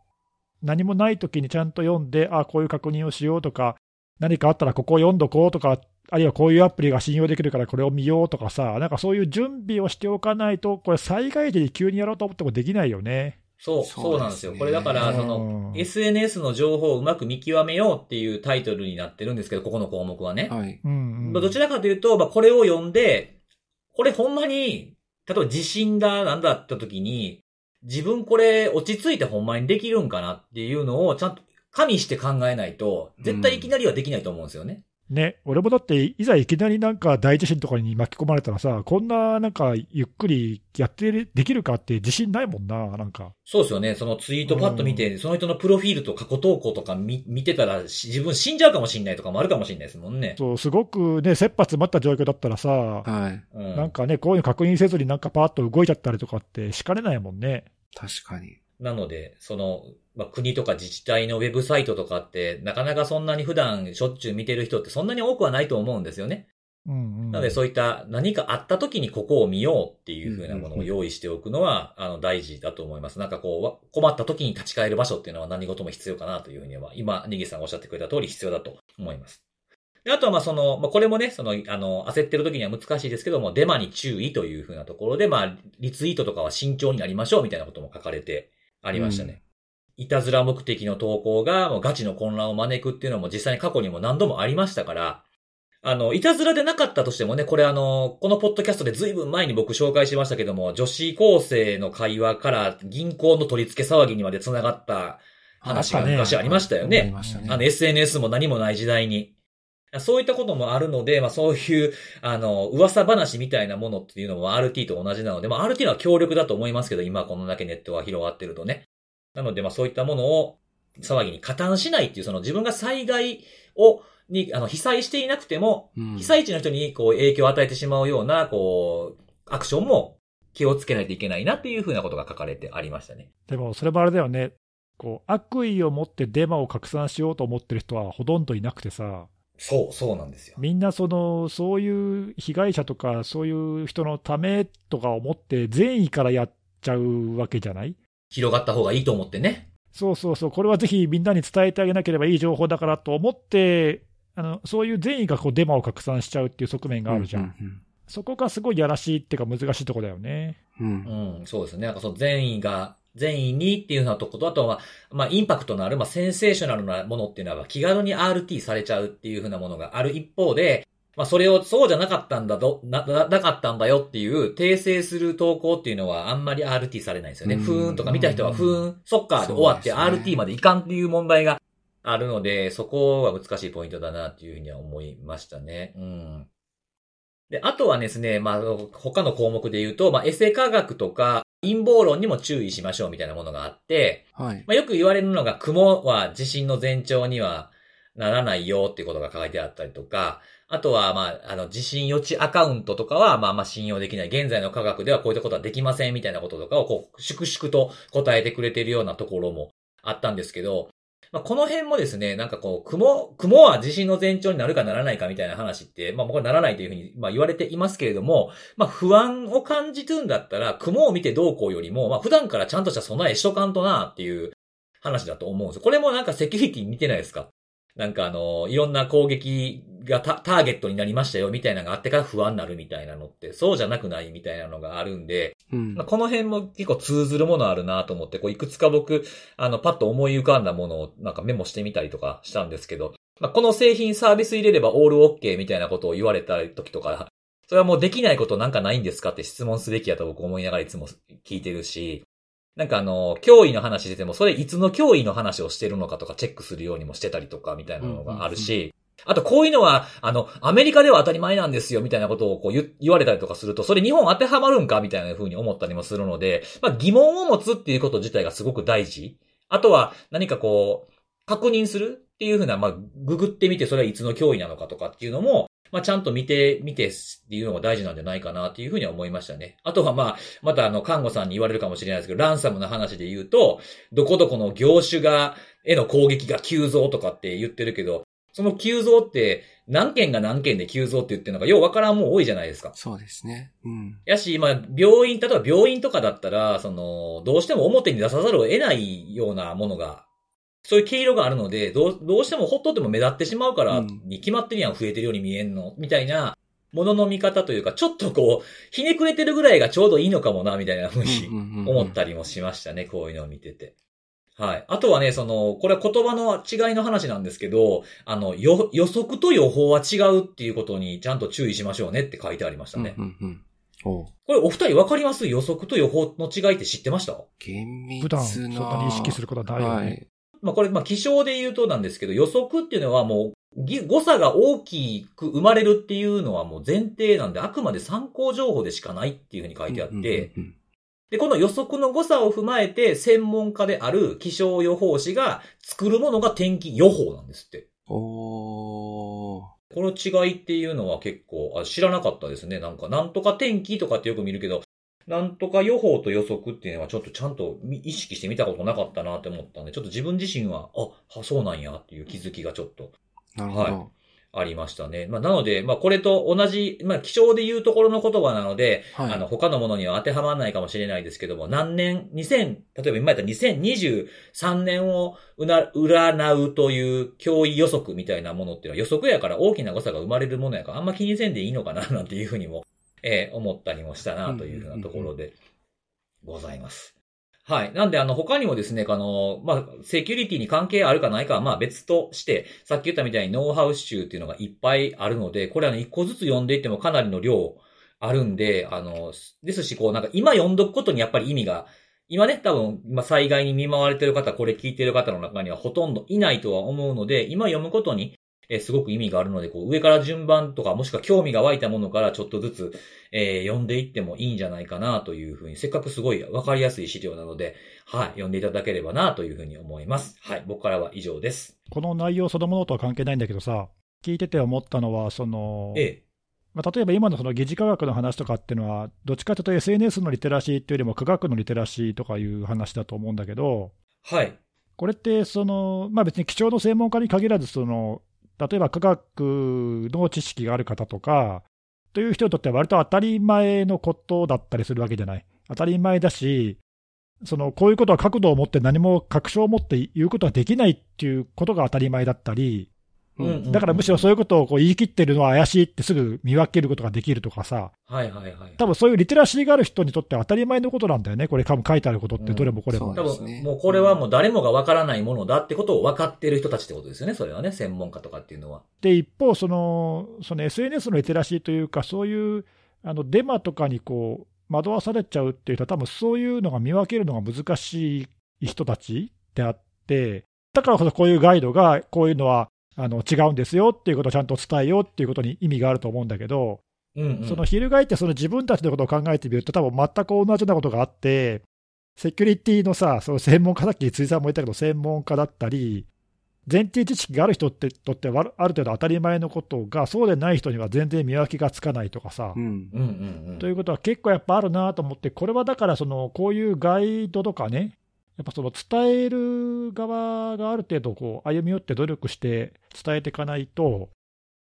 Speaker 2: 何もないときにちゃんと読んで、あこういう確認をしようとか、何かあったらここを読んどこうとか、あるいはこういうアプリが信用できるからこれを見ようとかさ、なんかそういう準備をしておかないと、これ、災害時に急にやろうと思ってもできないよね。
Speaker 1: そう、
Speaker 3: そう
Speaker 1: なんですよ。
Speaker 3: ですね
Speaker 1: これだから、その、
Speaker 2: うん
Speaker 1: SNS の情報をうまく見極めようっていうタイトルになってるんですけど、ここの項目はね。
Speaker 3: はい。
Speaker 2: うんうん
Speaker 1: まあどちらかというと、まあ、これを読んで、これほんまに、例えば地震だ、なんだった時に、自分これ落ち着いてほんまにできるんかなっていうのをちゃんと加味して考えないと、絶対いきなりはできないと思うんですよね。
Speaker 2: ね、俺もだって、いざいきなりなんか大地震とかに巻き込まれたらさ、こんななんかゆっくりやってるできるかって自信ないもんな、なんか。
Speaker 1: そうですよね。そのツイートパッと見て、その人のプロフィールと過去投稿とか見見てたら、し自分死んじゃうかもしんないとかもあるかもしれないですもんね。
Speaker 2: そう、すごくね、切羽詰まった状況だったらさ、
Speaker 3: はい。
Speaker 1: うん、
Speaker 2: なんかね、こういうの確認せずになんかパーッと動いちゃったりとかってしかねないもんね。
Speaker 3: 確かに。
Speaker 1: なので、その、まあ、国とか自治体のウェブサイトとかって、なかなかそんなに普段しょっちゅう見てる人ってそんなに多くはないと思うんですよね。
Speaker 2: うんうん。
Speaker 1: なのでそういった何かあった時にここを見ようっていう風なものを用意しておくのは、あの、大事だと思います。なんかこうわ、困った時に立ち返る場所っていうのは何事も必要かなというふうには、今、ニギさんがおっしゃってくれた通り必要だと思います。であとは、まあ、その、まあ、これもね、その、あの、焦ってる時には難しいですけども、デマに注意という風なところで、まあ、リツイートとかは慎重になりましょうみたいなことも書かれてありましたね。いたずら目的の投稿がもうガチの混乱を招くっていうのも実際に過去にも何度もありましたから、あの、いたずらでなかったとしてもね、これあの、このポッドキャストで随分前に僕紹介しましたけども、女子高生の会話から銀行の取り付け騒ぎにまで繋がった話が昔ありましたよ
Speaker 3: あり
Speaker 1: ね。
Speaker 3: ましたね。
Speaker 1: あの、SNS も何もない時代に。そういったこともあるので、まあそういう、あの、噂話みたいなものっていうのも RT と同じなので、まあ RT は強力だと思いますけど、今このだけネットが広がってるとね。なので、まあそういったものを騒ぎに加担しないっていう、その自分が災害を、に、あの、被災していなくても、
Speaker 3: うん
Speaker 1: 被災地の人にこう影響を与えてしまうような、こう、アクションも気をつけないといけないなっていうふうなことが書かれてありましたね。
Speaker 2: でも、それもあれだよね。こう、悪意を持ってデマを拡散しようと思ってる人はほとんどいなくてさ、
Speaker 1: そう、そうなんですよ。
Speaker 2: みんなその、そういう被害者とか、そういう人のためとか思って、善意からやっちゃうわけじゃない？
Speaker 1: 広がった方がいいと思ってね。
Speaker 2: そうそうそう、これはぜひみんなに伝えてあげなければいい情報だからと思って、あのそういう善意がこうデマを拡散しちゃうっていう側面があるじゃん。
Speaker 3: うん
Speaker 2: そこがすごいやらしいっていうか、難しいとこだよね。
Speaker 3: うんうん
Speaker 1: うん、そうですね。なんかその善意が、善意にっていうようなとこと、あとは、まあ、インパクトのある、まあ、センセーショナルなものっていうのは気軽に RT されちゃうっていうふうなものがある一方で、まあ、それをそうじゃなかったんだと、な、ななかったんだよっていう訂正する投稿っていうのはあんまり RT されないんですよね。
Speaker 3: うん
Speaker 1: ふーんとか見た人はふーん、そっかで終わって RT までいかんっていう問題があるので、そこは難しいポイントだなっていうふうには思いましたね。うん。で、あとはですね、まあ、他の項目で言うと、まあ、エセ科学とか、陰謀論にも注意しましょうみたいなものがあって、
Speaker 3: はい。
Speaker 1: まあ、よく言われるのが、雲は地震の前兆にはならないよっていうことが書いてあったりとか、あとは、まあ、あの、地震予知アカウントとかは、まあまあ信用できない。現在の科学ではこういったことはできませんみたいなこととかを、こう、粛々と答えてくれてるようなところもあったんですけど、まあ、この辺もですね、なんかこう、雲、雲は地震の前兆になるかならないかみたいな話って、まあ、これならないというふうに、まあ、言われていますけれども、まあ、不安を感じてるんだったら、雲を見てどうこうよりも、まあ、普段からちゃんとした備えしとかんとなっていう話だと思うんです。これもなんかセキュリティに似てないですか？なんかあの、いろんな攻撃がタターゲットになりましたよみたいなのがあってから不安になるみたいなのって、そうじゃなくないみたいなのがあるんで、
Speaker 3: うん。
Speaker 1: まあ、この辺も結構通ずるものあるなと思って、こういくつか僕、あの、パッと思い浮かんだものをなんかメモしてみたりとかしたんですけど、まあ、この製品サービス入れればオールオッケーみたいなことを言われた時とか、それはもうできないことなんかないんですかって質問すべきやと僕思いながらいつも聞いてるし、なんかあの、脅威の話してても、それいつの脅威の話をしてるのかとかチェックするようにもしてたりとかみたいなのがあるし、あとこういうのは、あの、アメリカでは当たり前なんですよみたいなことをこう言言われたりとかすると、それ日本当てはまるんかみたいな風に思ったりもするので、まあ疑問を持つっていうこと自体がすごく大事。あとは何かこう、確認するっていう風な、まあ、ググってみてそれはいつの脅威なのかとかっていうのも、まあ、ちゃんと見て、見てっていうのが大事なんじゃないかなっていうふうには思いましたね。あとはまあ、またあの、看護さんに言われるかもしれないですけど、ランサムの話で言うと、どこどこの業種が、への攻撃が急増とかって言ってるけど、その急増って何件が何件で急増って言ってるのかようわからんもん多いじゃないですか。
Speaker 3: そうですね。うん。
Speaker 1: やし、まあ、病院、例えば病院とかだったら、その、どうしても表に出さざるを得ないようなものが、そういう毛色があるので、どう、どうしてもほっとっても目立ってしまうから、
Speaker 3: うん
Speaker 1: に決まってるやん、増えてるように見えんの、みたいなものの見方というか、ちょっとこう、ひねくれてるぐらいがちょうどいいのかもな、みたいなふうに思ったりもしましたね、こういうのを見てて。はい。あとはね、その、これは言葉の違いの話なんですけど、あの、予測と予報は違うっていうことにちゃんと注意しましょうねって書いてありましたね。うんうんうんこれお二人わかります？予測と予報の違いって知ってました？
Speaker 3: 厳密
Speaker 2: 普段そんなに意識することはないよね。はい、
Speaker 1: まあこれ、まあ気象で言うとなんですけど、予測っていうのはもう、誤差が大きく生まれるっていうのはもう前提なんで、あくまで参考情報でしかないっていうふうに書いてあって、で、この予測の誤差を踏まえて、専門家である気象予報士が作るものが天気予報なんですって。
Speaker 3: おー。
Speaker 1: この違いっていうのは結構あ知らなかったですね。なんか、なんとか天気とかってよく見るけど、なんとか予報と予測っていうのはちょっとちゃんと意識してみたことなかったなって思ったんで、ちょっと自分自身は、あ、そうなんやっていう気づきがちょっと。
Speaker 3: なるほど。
Speaker 1: はいありましたね。まあ、なので、まあ、これと同じ、まあ、気象で言うところの言葉なので、はい、あの、他のものには当てはまらないかもしれないですけども、何年、2000、例えば今言った2023年を占うという脅威予測みたいなものっていうのは予測やから大きな誤差が生まれるものやから、あんま気にせんでいいのかな、なんていうふうにも、えー、思ったりもしたな、というふうなところでございます。はい。なんで、あの、他にもですね、あの、まあ、セキュリティに関係あるかないかは、まあ、別として、さっき言ったみたいにノウハウ集っていうのがいっぱいあるので、これはね、一個ずつ読んでいってもかなりの量あるんで、あの、ですし、こう、なんか今読んどくことにやっぱり意味が、今ね、多分、まあ、災害に見舞われてる方、これ聞いてる方の中にはほとんどいないとは思うので、今読むことに、えすごく意味があるので、こう、上から順番とか、もしくは興味が湧いたものからちょっとずつ、えー、読んでいってもいいんじゃないかなというふうに、せっかくすごいわかりやすい資料なので、はい、読んでいただければなというふうに思います。はい、僕からは以上です。
Speaker 2: この内容そのものとは関係ないんだけどさ、聞いてて思ったのは、その、
Speaker 1: ええ。
Speaker 2: まあ、例えば今のその疑似科学の話とかっていうのは、どっちかというと SNS のリテラシーっていうよりも科学のリテラシーとかいう話だと思うんだけど、
Speaker 1: はい。
Speaker 2: これってその、まあ、別に貴重の専門家に限らずその、例えば科学の知識がある方とか、という人にとっては割と当たり前のことだったりするわけじゃない。当たり前だし、そのこういうことは角度を持って何も確証を持って言うことはできないっていうことが当たり前だったり、だからむしろそういうことをこう言い切ってるのは怪しいってすぐ見分けることができるとかさ、
Speaker 1: はいはいはい。
Speaker 2: 多分そういうリテラシーがある人にとっては当たり前のことなんだよね、これ、書いてあることって、どれもこれも。
Speaker 1: うん、多分もうこれはもう誰もがわからないものだってことを分かっている人たちってことですよね、それはね、専門家とかっていうのは。
Speaker 2: で、一方、その、その SNS のリテラシーというか、そういうあのデマとかにこう惑わされちゃうっていう人は、多分そういうのが見分けるのが難しい人たちであって、だからこそこういうガイドが、こういうのはあの違うんですよっていうことをちゃんと伝えようっていうことに意味があると思うんだけど、うんうん、その翻ってその自分たちのことを考えてみると、多分全く同じようなことがあって、セキュリティのさ、その専門家、さっき辻さんも言ったけど、専門家だったり、前提知識がある人ってとってはある程度当たり前のことが、そうでない人には全然見分けがつかないとかさ。ということは結構やっぱあるなと思って、これはだからその、こういうガイドとかね、やっぱその伝える側がある程度こう歩み寄って努力して伝えていかないと、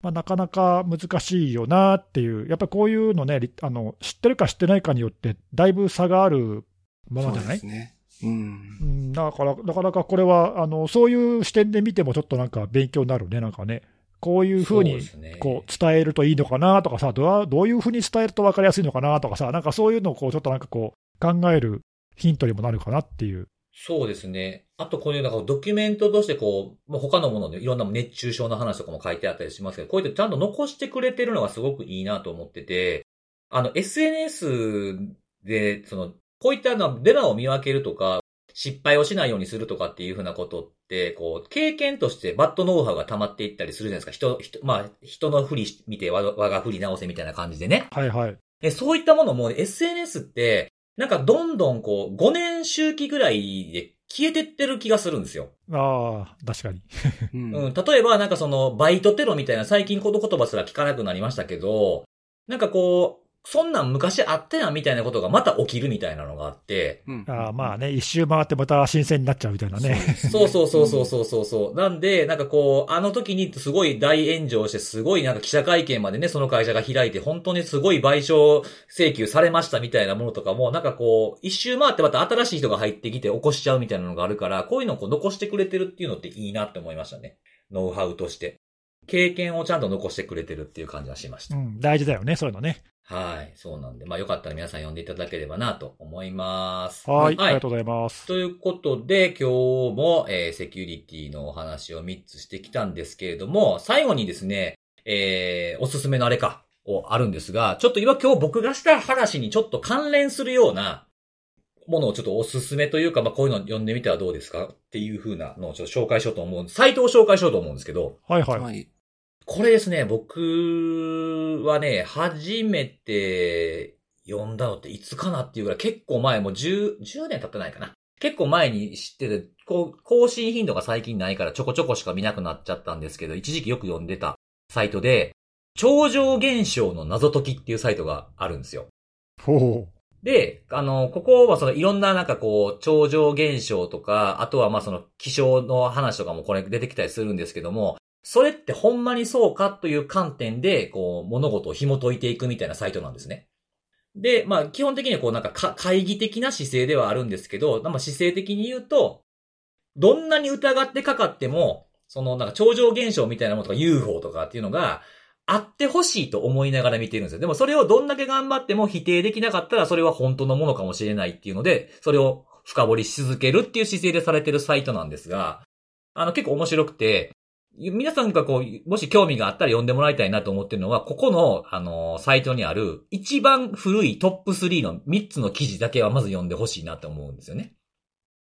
Speaker 2: まあ、なかなか難しいよなっていう、やっぱりこういうのねあの、知ってるか知ってないかによって、だいぶ差があるものじゃない？
Speaker 3: ですね。うん、
Speaker 2: だからなかなかこれはあの、そういう視点で見ても、ちょっとなんか勉強になるね、なんかね。こういうふうにこう伝えるといいのかなとかさ、どうどういうふうに伝えると分かりやすいのかなとかさ、なんかそういうのをこうちょっとなんかこう考えるヒントにもなるかなっていう。
Speaker 1: そうですね。あとこういうなんかドキュメントとしてこう、他のものでいろんな熱中症の話とかも書いてあったりしますけど、こういうのちゃんと残してくれてるのがすごくいいなと思ってて、あの SNS で、その、こういったのデマを見分けるとか、失敗をしないようにするとかっていうふうなことって、こう、経験としてバッドノウハウが溜まっていったりするじゃないですか。人、人、まあ、人のふり見て我がふり直せみたいな感じでね。
Speaker 2: はいはい。
Speaker 1: でそういったものも SNS って、なんかどんどんこう、5年周期ぐらいで消えてってる気がするんですよ。
Speaker 2: ああ、確かに。
Speaker 1: うん、例えばなんかその、バイトテロみたいな最近この言葉すら聞かなくなりましたけど、なんかこう、そんなん昔あったやんみたいなことがまた起きるみたいなのがあって。
Speaker 2: うん、あまあね、一周回ってまた新鮮になっちゃうみたいなね。
Speaker 1: そうそうそうそうそうそうそう。なんで、なんかこう、あの時にすごい大炎上して、すごいなんか記者会見までね、その会社が開いて、本当にすごい賠償請求されましたみたいなものとかも、なんかこう、一周回ってまた新しい人が入ってきて起こしちゃうみたいなのがあるから、こういうのをこう残してくれてるっていうのっていいなって思いましたね。ノウハウとして。経験をちゃんと残してくれてるっていう感じはしました。
Speaker 2: うん、大事だよね、そういうのね。
Speaker 1: はい。そうなんで、まあよかったら皆さん読んでいただければなと思います。
Speaker 2: はい、ありがとうございます。
Speaker 1: ということで、今日も、えーセキュリティのお話を3つしてきたんですけれども、最後にですね、えーおすすめのあれか、をあるんですが、ちょっと今今日僕がした話にちょっと関連するようなものをちょっとおすすめというか、まあこういうの読んでみてはどうですか？っていう風なのをちょっと紹介しようと思う、サイトを紹介しようと思うんですけど、
Speaker 2: はいはい。
Speaker 3: はい。
Speaker 1: これですね、僕はね、初めて読んだのっていつかなっていうぐらい結構前、もう10、10年経ってないかな。結構前に知ってて、こう、更新頻度が最近ないからちょこちょこしか見なくなっちゃったんですけど、一時期よく読んでたサイトで、超常現象の謎解きっていうサイトがあるんですよ。
Speaker 2: ほ
Speaker 1: で、あの、ここはそのいろんななんかこう、超常現象とか、あとはまあその気象の話とかもこれ出てきたりするんですけども、それってほんまにそうかという観点で、こう、物事を紐解いていくみたいなサイトなんですね。で、まあ基本的にはこうなんかか会議的な姿勢ではあるんですけど、まあ姿勢的に言うと、どんなに疑ってかかっても、そのなんか超常現象みたいなものとか UFO とかっていうのが、あってほしいと思いながら見てるんですよ。でもそれをどんだけ頑張っても否定できなかったらそれは本当のものかもしれないっていうので、それを深掘りし続けるっていう姿勢でされてるサイトなんですが、あの結構面白くて、皆さんがこう、もし興味があったら読んでもらいたいなと思ってるのは、ここの、あの、サイトにある一番古いトップ3の3つの記事だけはまず読んでほしいなと思うんですよね。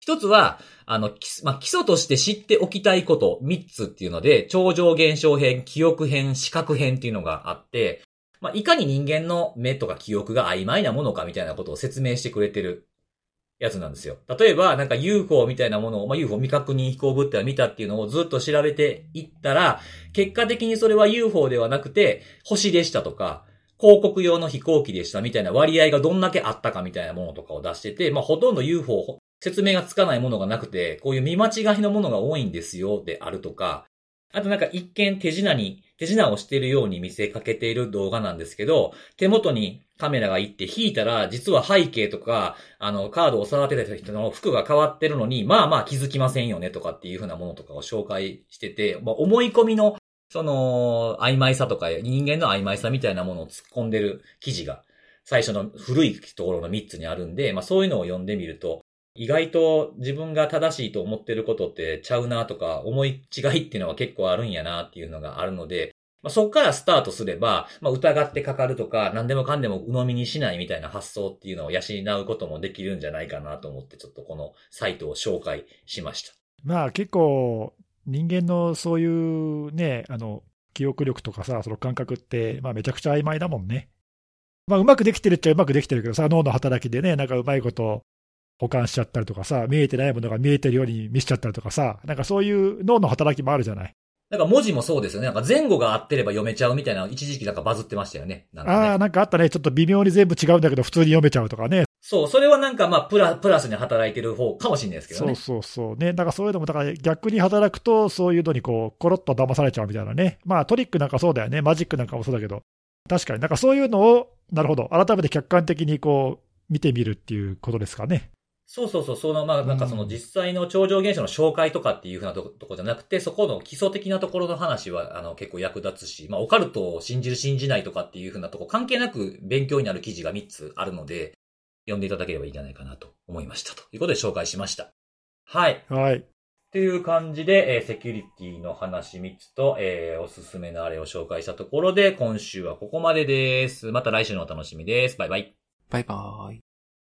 Speaker 1: 一つは、あの、まあ、基礎として知っておきたいこと3つっていうので、超常現象編、記憶編、視覚編っていうのがあって、まあ、いかに人間の目とか記憶が曖昧なものかみたいなことを説明してくれてるやつなんですよ。例えば、なんか UFO みたいなものを、まあ、UFO 未確認飛行物体を見たっていうのをずっと調べていったら、結果的にそれは UFO ではなくて、星でしたとか、広告用の飛行機でしたみたいな割合がどんだけあったかみたいなものとかを出してて、まあ、ほとんど UFO、説明がつかないものがなくて、こういう見間違いのものが多いんですよ、であるとか、あとなんか一見手品に、手品をしているように見せかけている動画なんですけど、手元にカメラが行って引いたら、実は背景とか、あの、カードを触ってた人の服が変わってるのに、まあまあ気づきませんよねとかっていう風なものとかを紹介してて、まあ思い込みの、その、曖昧さとか、人間の曖昧さみたいなものを突っ込んでる記事が、最初の古いところの3つにあるんで、まあそういうのを読んでみると、意外と自分が正しいと思ってることってちゃうなとか、思い違いっていうのは結構あるんやなっていうのがあるので、まあ、そこからスタートすれば、まあ、疑ってかかるとか、何でもかんでも鵜呑みにしないみたいな発想っていうのを養うこともできるんじゃないかなと思って、ちょっとこのサイトを紹介しました。
Speaker 2: まあ結構、人間のそういうね、あの、記憶力とかさ、その感覚って、まあめちゃくちゃ曖昧だもんね。まあうまくできてるっちゃうまくできてるけどさ、脳の働きでね、なんかうまいこと保管しちゃったりとかさ、見えてないものが見えてるように見せちゃったりとかさ、なんかそういう脳の働きもあるじゃない？
Speaker 1: なんか文字もそうですよね。なんか前後が合ってれば読めちゃうみたいな、一時期なんかバズってましたよね。なんかね
Speaker 2: ああ、なんかあったね、ちょっと微妙に全部違うんだけど、普通に読めちゃうとかね、
Speaker 1: そう、それはなんかまあプラ、プラスに働いてる方かもしれないですけどね。
Speaker 2: そうそうそう、ね、だからそういうのも、だから逆に働くと、そういうのにこう、コロッと騙されちゃうみたいなね、まあトリックなんかそうだよね、マジックなんかもそうだけど、確かに、なんかそういうのを、なるほど、改めて客観的にこう見てみるっていうことですかね。
Speaker 1: そうそうそう、その、まあ、なんかその実際の超常現象の紹介とかっていうふうなとことこじゃなくて、そこの基礎的なところの話は、あの、結構役立つし、まあ、オカルトを信じる信じないとかっていうふうなとこ関係なく勉強になる記事が3つあるので、読んでいただければいいんじゃないかなと思いました。ということで紹介しました。はい。
Speaker 2: はい。
Speaker 1: という感じで、えーセキュリティの話3つと、えーおすすめのあれを紹介したところで、今週はここまでです。また来週のお楽しみです。バイバイ。
Speaker 3: バイバーイ。